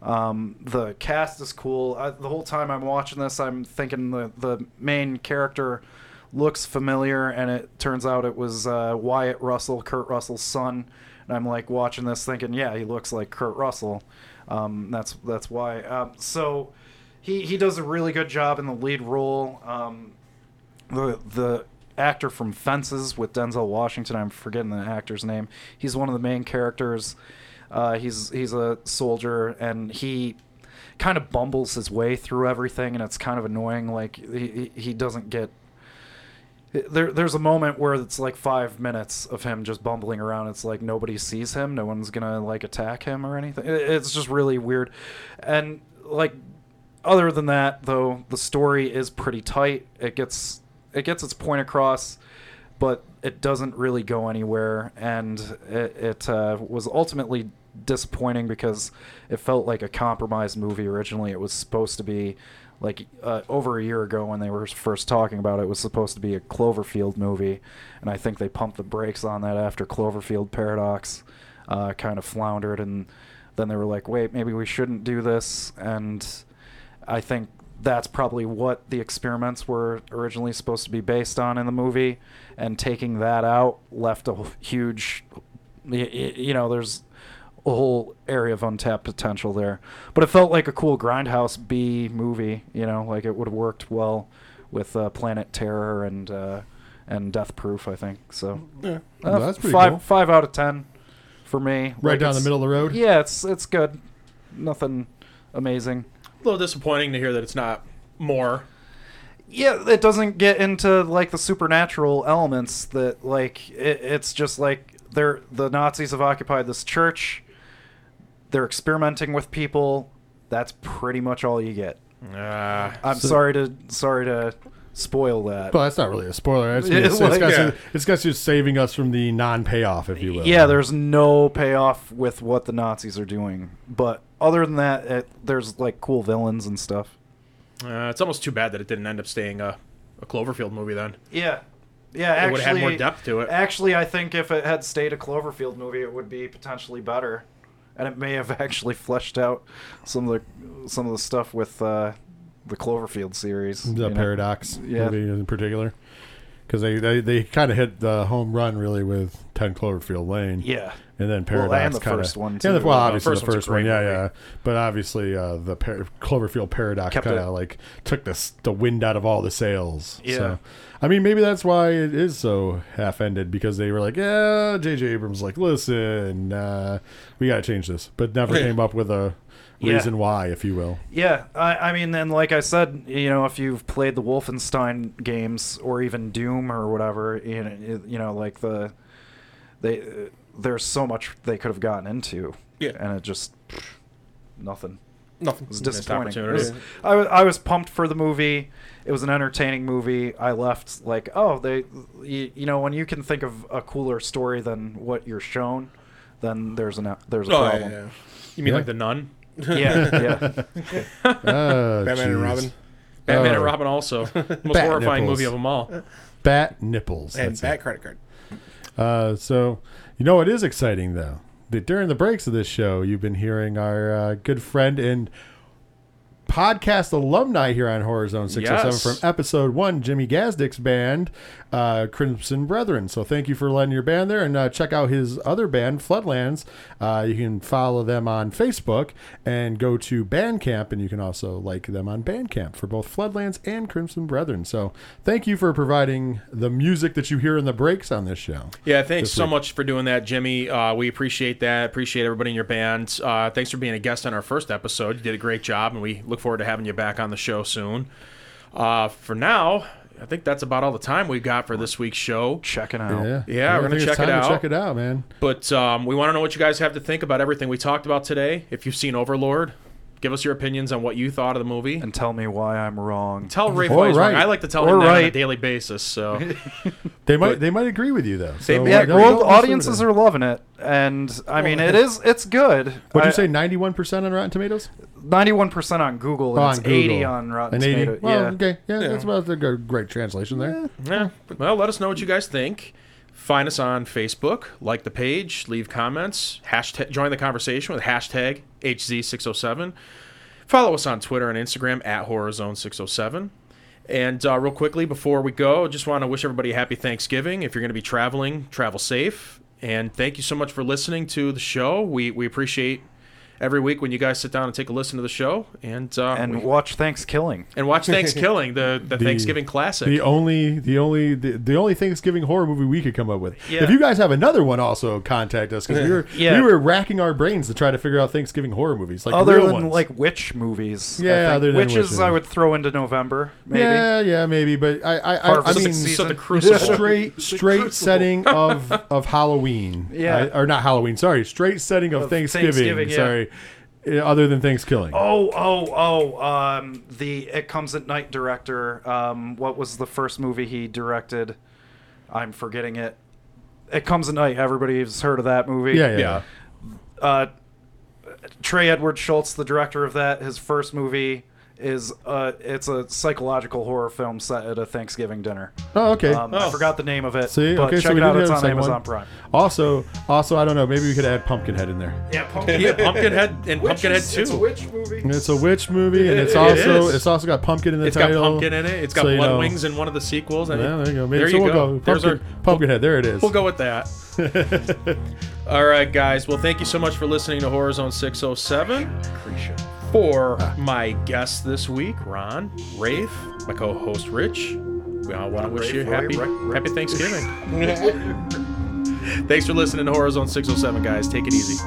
Speaker 4: Um, the cast is cool. I, the whole time I'm watching this, I'm thinking the the main character looks familiar, and it turns out it was uh, Wyatt Russell, Kurt Russell's son. And I'm like watching this, thinking, yeah, he looks like Kurt Russell. Um, that's that's why. Um, so he he does a really good job in the lead role. Um, the the actor from Fences with Denzel Washington, I'm forgetting the actor's name. He's one of the main characters. Uh, he's he's a soldier, and he kind of bumbles his way through everything, and it's kind of annoying. Like he he- doesn't get. There, there's a moment where it's like five minutes of him just bumbling around. It's like nobody sees him. No one's gonna like attack him or anything. It's just really weird, and like other than that, though, the story is pretty tight. It gets it gets its point across, but it doesn't really go anywhere, and it, it uh, was ultimately disappointing because it felt like a compromised movie. Originally, it was supposed to be like uh, over a year ago when they were first talking about it, it was supposed to be a Cloverfield movie, and I think they pumped the brakes on that after Cloverfield Paradox uh, kind of floundered, and then they were like, wait, maybe we shouldn't do this, and I think that's probably what the experiments were originally supposed to be based on in the movie, and taking that out left a huge, y- y- you know, there's a whole area of untapped potential there. But it felt like a cool grindhouse B movie, you know, like it would have worked well with uh, Planet Terror and uh, and Death Proof, I think. So
Speaker 3: Yeah.
Speaker 2: Well, that's pretty
Speaker 4: five
Speaker 2: cool.
Speaker 4: five out of ten for me.
Speaker 2: Right
Speaker 4: Like,
Speaker 2: down the middle of the road.
Speaker 4: Yeah, it's it's good. Nothing amazing.
Speaker 1: A little disappointing to hear that it's not more.
Speaker 4: yeah it doesn't get into like the supernatural elements that like it, it's just like they're the nazis have occupied this church they're experimenting with people that's pretty much all you get
Speaker 1: Uh,
Speaker 4: i'm
Speaker 2: So-
Speaker 4: sorry to sorry to spoil that
Speaker 2: But that's not really a spoiler. It's,
Speaker 4: Yeah,
Speaker 2: it's,
Speaker 4: well,
Speaker 2: it's, got
Speaker 3: yeah.
Speaker 2: you, it's got you saving us from the non-payoff, if you will.
Speaker 4: yeah there's no payoff with what the nazis are doing but other than that it, there's like cool villains and stuff
Speaker 1: uh, it's almost too bad that it didn't end up staying a, a Cloverfield movie then.
Speaker 4: yeah yeah
Speaker 1: It would have had more depth to it.
Speaker 4: Actually, I think if it had stayed a Cloverfield movie, it would be potentially better, and it may have actually fleshed out some of the some of the stuff with uh, the Cloverfield series.
Speaker 2: the? Paradox
Speaker 4: Yeah.
Speaker 2: movie in particular, because they they, they kind of hit the home run really with Ten Cloverfield Lane.
Speaker 4: Yeah.
Speaker 2: And then Paradox
Speaker 4: Well,
Speaker 2: Paradox
Speaker 4: and the
Speaker 2: kinda,
Speaker 4: first one,
Speaker 2: Yeah,
Speaker 4: too.
Speaker 2: the, well,
Speaker 4: Well, the
Speaker 2: obviously
Speaker 1: first
Speaker 2: the first one, yeah,
Speaker 1: movie.
Speaker 2: yeah. But obviously, uh, the par- Cloverfield Paradox kind of like took the the wind out of all the sails.
Speaker 4: Yeah.
Speaker 2: So, I mean, maybe that's why it is so half-ended because they were like, yeah, J.J. Abrams like, listen, uh, we got to change this, but never came up with a
Speaker 4: Yeah.
Speaker 2: reason why, if you will.
Speaker 4: Yeah, I, I mean, and like I said, you know, if you've played the Wolfenstein games or even Doom or whatever, you know, you know, like the they, uh, there's so much they could have gotten into,
Speaker 3: Yeah.
Speaker 4: and it just nothing.
Speaker 3: Nothing.
Speaker 4: It was disappointing. It
Speaker 1: opportunity.
Speaker 4: was, I, was, I was pumped for the movie. It was an entertaining movie. I left like, oh, they, you, you know, when you can think of a cooler story than what you're shown, then there's an there's a
Speaker 3: Oh,
Speaker 4: problem.
Speaker 3: yeah.
Speaker 1: You mean
Speaker 2: Yeah.
Speaker 1: like the Nun?
Speaker 4: yeah, yeah.
Speaker 2: Uh,
Speaker 3: Batman and. Robin
Speaker 1: Batman
Speaker 2: Oh.
Speaker 1: and Robin also. Most
Speaker 2: Bat
Speaker 1: horrifying
Speaker 2: nipples.
Speaker 1: movie of them all.
Speaker 2: Bat nipples.
Speaker 3: and
Speaker 2: that's it.
Speaker 3: Bat Credit Card.
Speaker 2: Uh, so, you know it is exciting though? That during the breaks of this show, you've been hearing our uh, good friend and podcast alumni here on Horror Zone 607
Speaker 1: Yes.
Speaker 2: from episode one, Jimmy Gazdick's band, uh, Crimson Brethren. So thank you for letting your band there and uh, check out his other band, Floodlands. Uh, you can follow them on Facebook and go to Bandcamp, and you can also like them on Bandcamp for both Floodlands and Crimson Brethren. So thank you for providing the music that you hear in the breaks on this show.
Speaker 1: Yeah, thanks so
Speaker 2: week.
Speaker 1: much for doing that, Jimmy. Uh, we appreciate that. Appreciate everybody in your band. Uh, thanks for being a guest on our first episode. You did a great job, and we look forward to having you back on the show soon. Uh, for now, I think that's about all the time we've got for this week's show.
Speaker 4: Checking out.
Speaker 2: Yeah,
Speaker 1: Yeah, we're gonna check it out.
Speaker 2: Check it out, man.
Speaker 1: But um, we want to know what you guys have to think about everything we talked about today. If you've seen Overlord, give us your opinions on what you thought of the movie.
Speaker 4: And tell me why I'm wrong.
Speaker 1: Tell Rafe
Speaker 2: Or
Speaker 1: why he's wrong.
Speaker 2: right.
Speaker 1: I like to tell
Speaker 4: Or
Speaker 1: him that on a
Speaker 4: right.
Speaker 1: daily basis. So
Speaker 2: They might
Speaker 1: But-
Speaker 2: they might agree with you though. So
Speaker 1: may
Speaker 4: Yeah,
Speaker 1: agree.
Speaker 2: don't- don't
Speaker 4: audiences
Speaker 2: listen to
Speaker 4: are loving it, and I mean, it is it's good.
Speaker 2: What'd you say? Ninety one percent on Rotten Tomatoes.
Speaker 4: Ninety-one percent on Google, and it's
Speaker 2: on Google.
Speaker 4: eighty on Rotten
Speaker 2: An eighty.
Speaker 4: Tomatoes.
Speaker 2: Well,
Speaker 4: yeah.
Speaker 2: okay, yeah, that's about a good- great translation there.
Speaker 1: yeah. Well, let us know what you guys think. Find us on Facebook, like the page, leave comments, hashtag, join the conversation with hashtag HZ607. Follow us on Twitter and Instagram at HorrorZone607. And uh, real quickly before we go, just want to wish everybody a happy Thanksgiving. If you're going to be traveling, travel safe. And thank you so much for listening to the show. We we appreciate every week when you guys sit down and take a listen to the show and uh,
Speaker 4: And
Speaker 1: we-
Speaker 4: watch Thanksgiving.
Speaker 1: and watch Thanksgiving, the, the Thanksgiving classic.
Speaker 2: The only, the only, the, the only Thanksgiving horror movie we could come up with.
Speaker 1: Yeah.
Speaker 2: If you guys have another one, also contact us because we were
Speaker 4: Yeah.
Speaker 2: we were racking our brains to try to figure out Thanksgiving horror movies, like
Speaker 4: Other
Speaker 2: real
Speaker 4: than
Speaker 2: ones.
Speaker 4: like witch movies, I
Speaker 2: Yeah,
Speaker 4: think.
Speaker 2: other than
Speaker 4: witches,
Speaker 2: witches.
Speaker 4: I would throw into November. Maybe.
Speaker 2: yeah, yeah, maybe, but I, I, I, I
Speaker 4: Harvest
Speaker 2: mean,
Speaker 1: so the crucible.
Speaker 2: straight straight setting of of Halloween.
Speaker 4: Yeah.
Speaker 2: I- or not Halloween. Sorry, straight setting of,
Speaker 4: Of
Speaker 2: Thanksgiving.
Speaker 4: Thanksgiving, yeah.
Speaker 2: Sorry, Uh, other than Thanksgiving.
Speaker 4: Oh, oh, oh! Um, the It Comes at Night director. Um, what was the first movie he directed? I'm forgetting it. It Comes at Night. Everybody's heard of that movie.
Speaker 2: yeah, yeah.
Speaker 1: yeah.
Speaker 4: uh, Trey Edward Shults, the director of that, his first movie is uh, it's a psychological horror film set at a Thanksgiving dinner.
Speaker 2: Oh, okay.
Speaker 4: Um, I forgot the name of it.
Speaker 2: See,
Speaker 4: but
Speaker 2: okay,
Speaker 4: check
Speaker 2: we
Speaker 4: it out. It's on Amazon
Speaker 2: one.
Speaker 4: Prime.
Speaker 2: Also, also, I don't know. Maybe we could add Pumpkinhead in there.
Speaker 4: Yeah, Pumpkin.
Speaker 1: Yeah, Pumpkinhead and Pumpkinhead too.
Speaker 4: It's a
Speaker 1: too.
Speaker 4: witch movie.
Speaker 2: It's a witch movie, and it's
Speaker 1: It
Speaker 2: also
Speaker 1: is.
Speaker 2: it's also got pumpkin in the title.
Speaker 1: It's got
Speaker 2: title.
Speaker 1: pumpkin in it. It's got
Speaker 2: So, you
Speaker 1: blood
Speaker 2: know-
Speaker 1: wings in one of the sequels. I
Speaker 2: Yeah, there you go. Maybe
Speaker 1: There
Speaker 2: so
Speaker 1: you
Speaker 2: we'll
Speaker 1: go.
Speaker 2: go.
Speaker 1: There's
Speaker 2: Pumpkin,
Speaker 1: our-
Speaker 2: Pumpkinhead. There it is.
Speaker 1: We'll go with that. All right, guys. Well, thank you so much for listening to Horror Zone 607 for ah. my guests this week, Ron, Rafe, my co-host Rich. We all want to wish
Speaker 4: Rafe,
Speaker 1: you happy, happy Thanksgiving. Thanks for listening to Horror Zone 607, guys. Take it easy.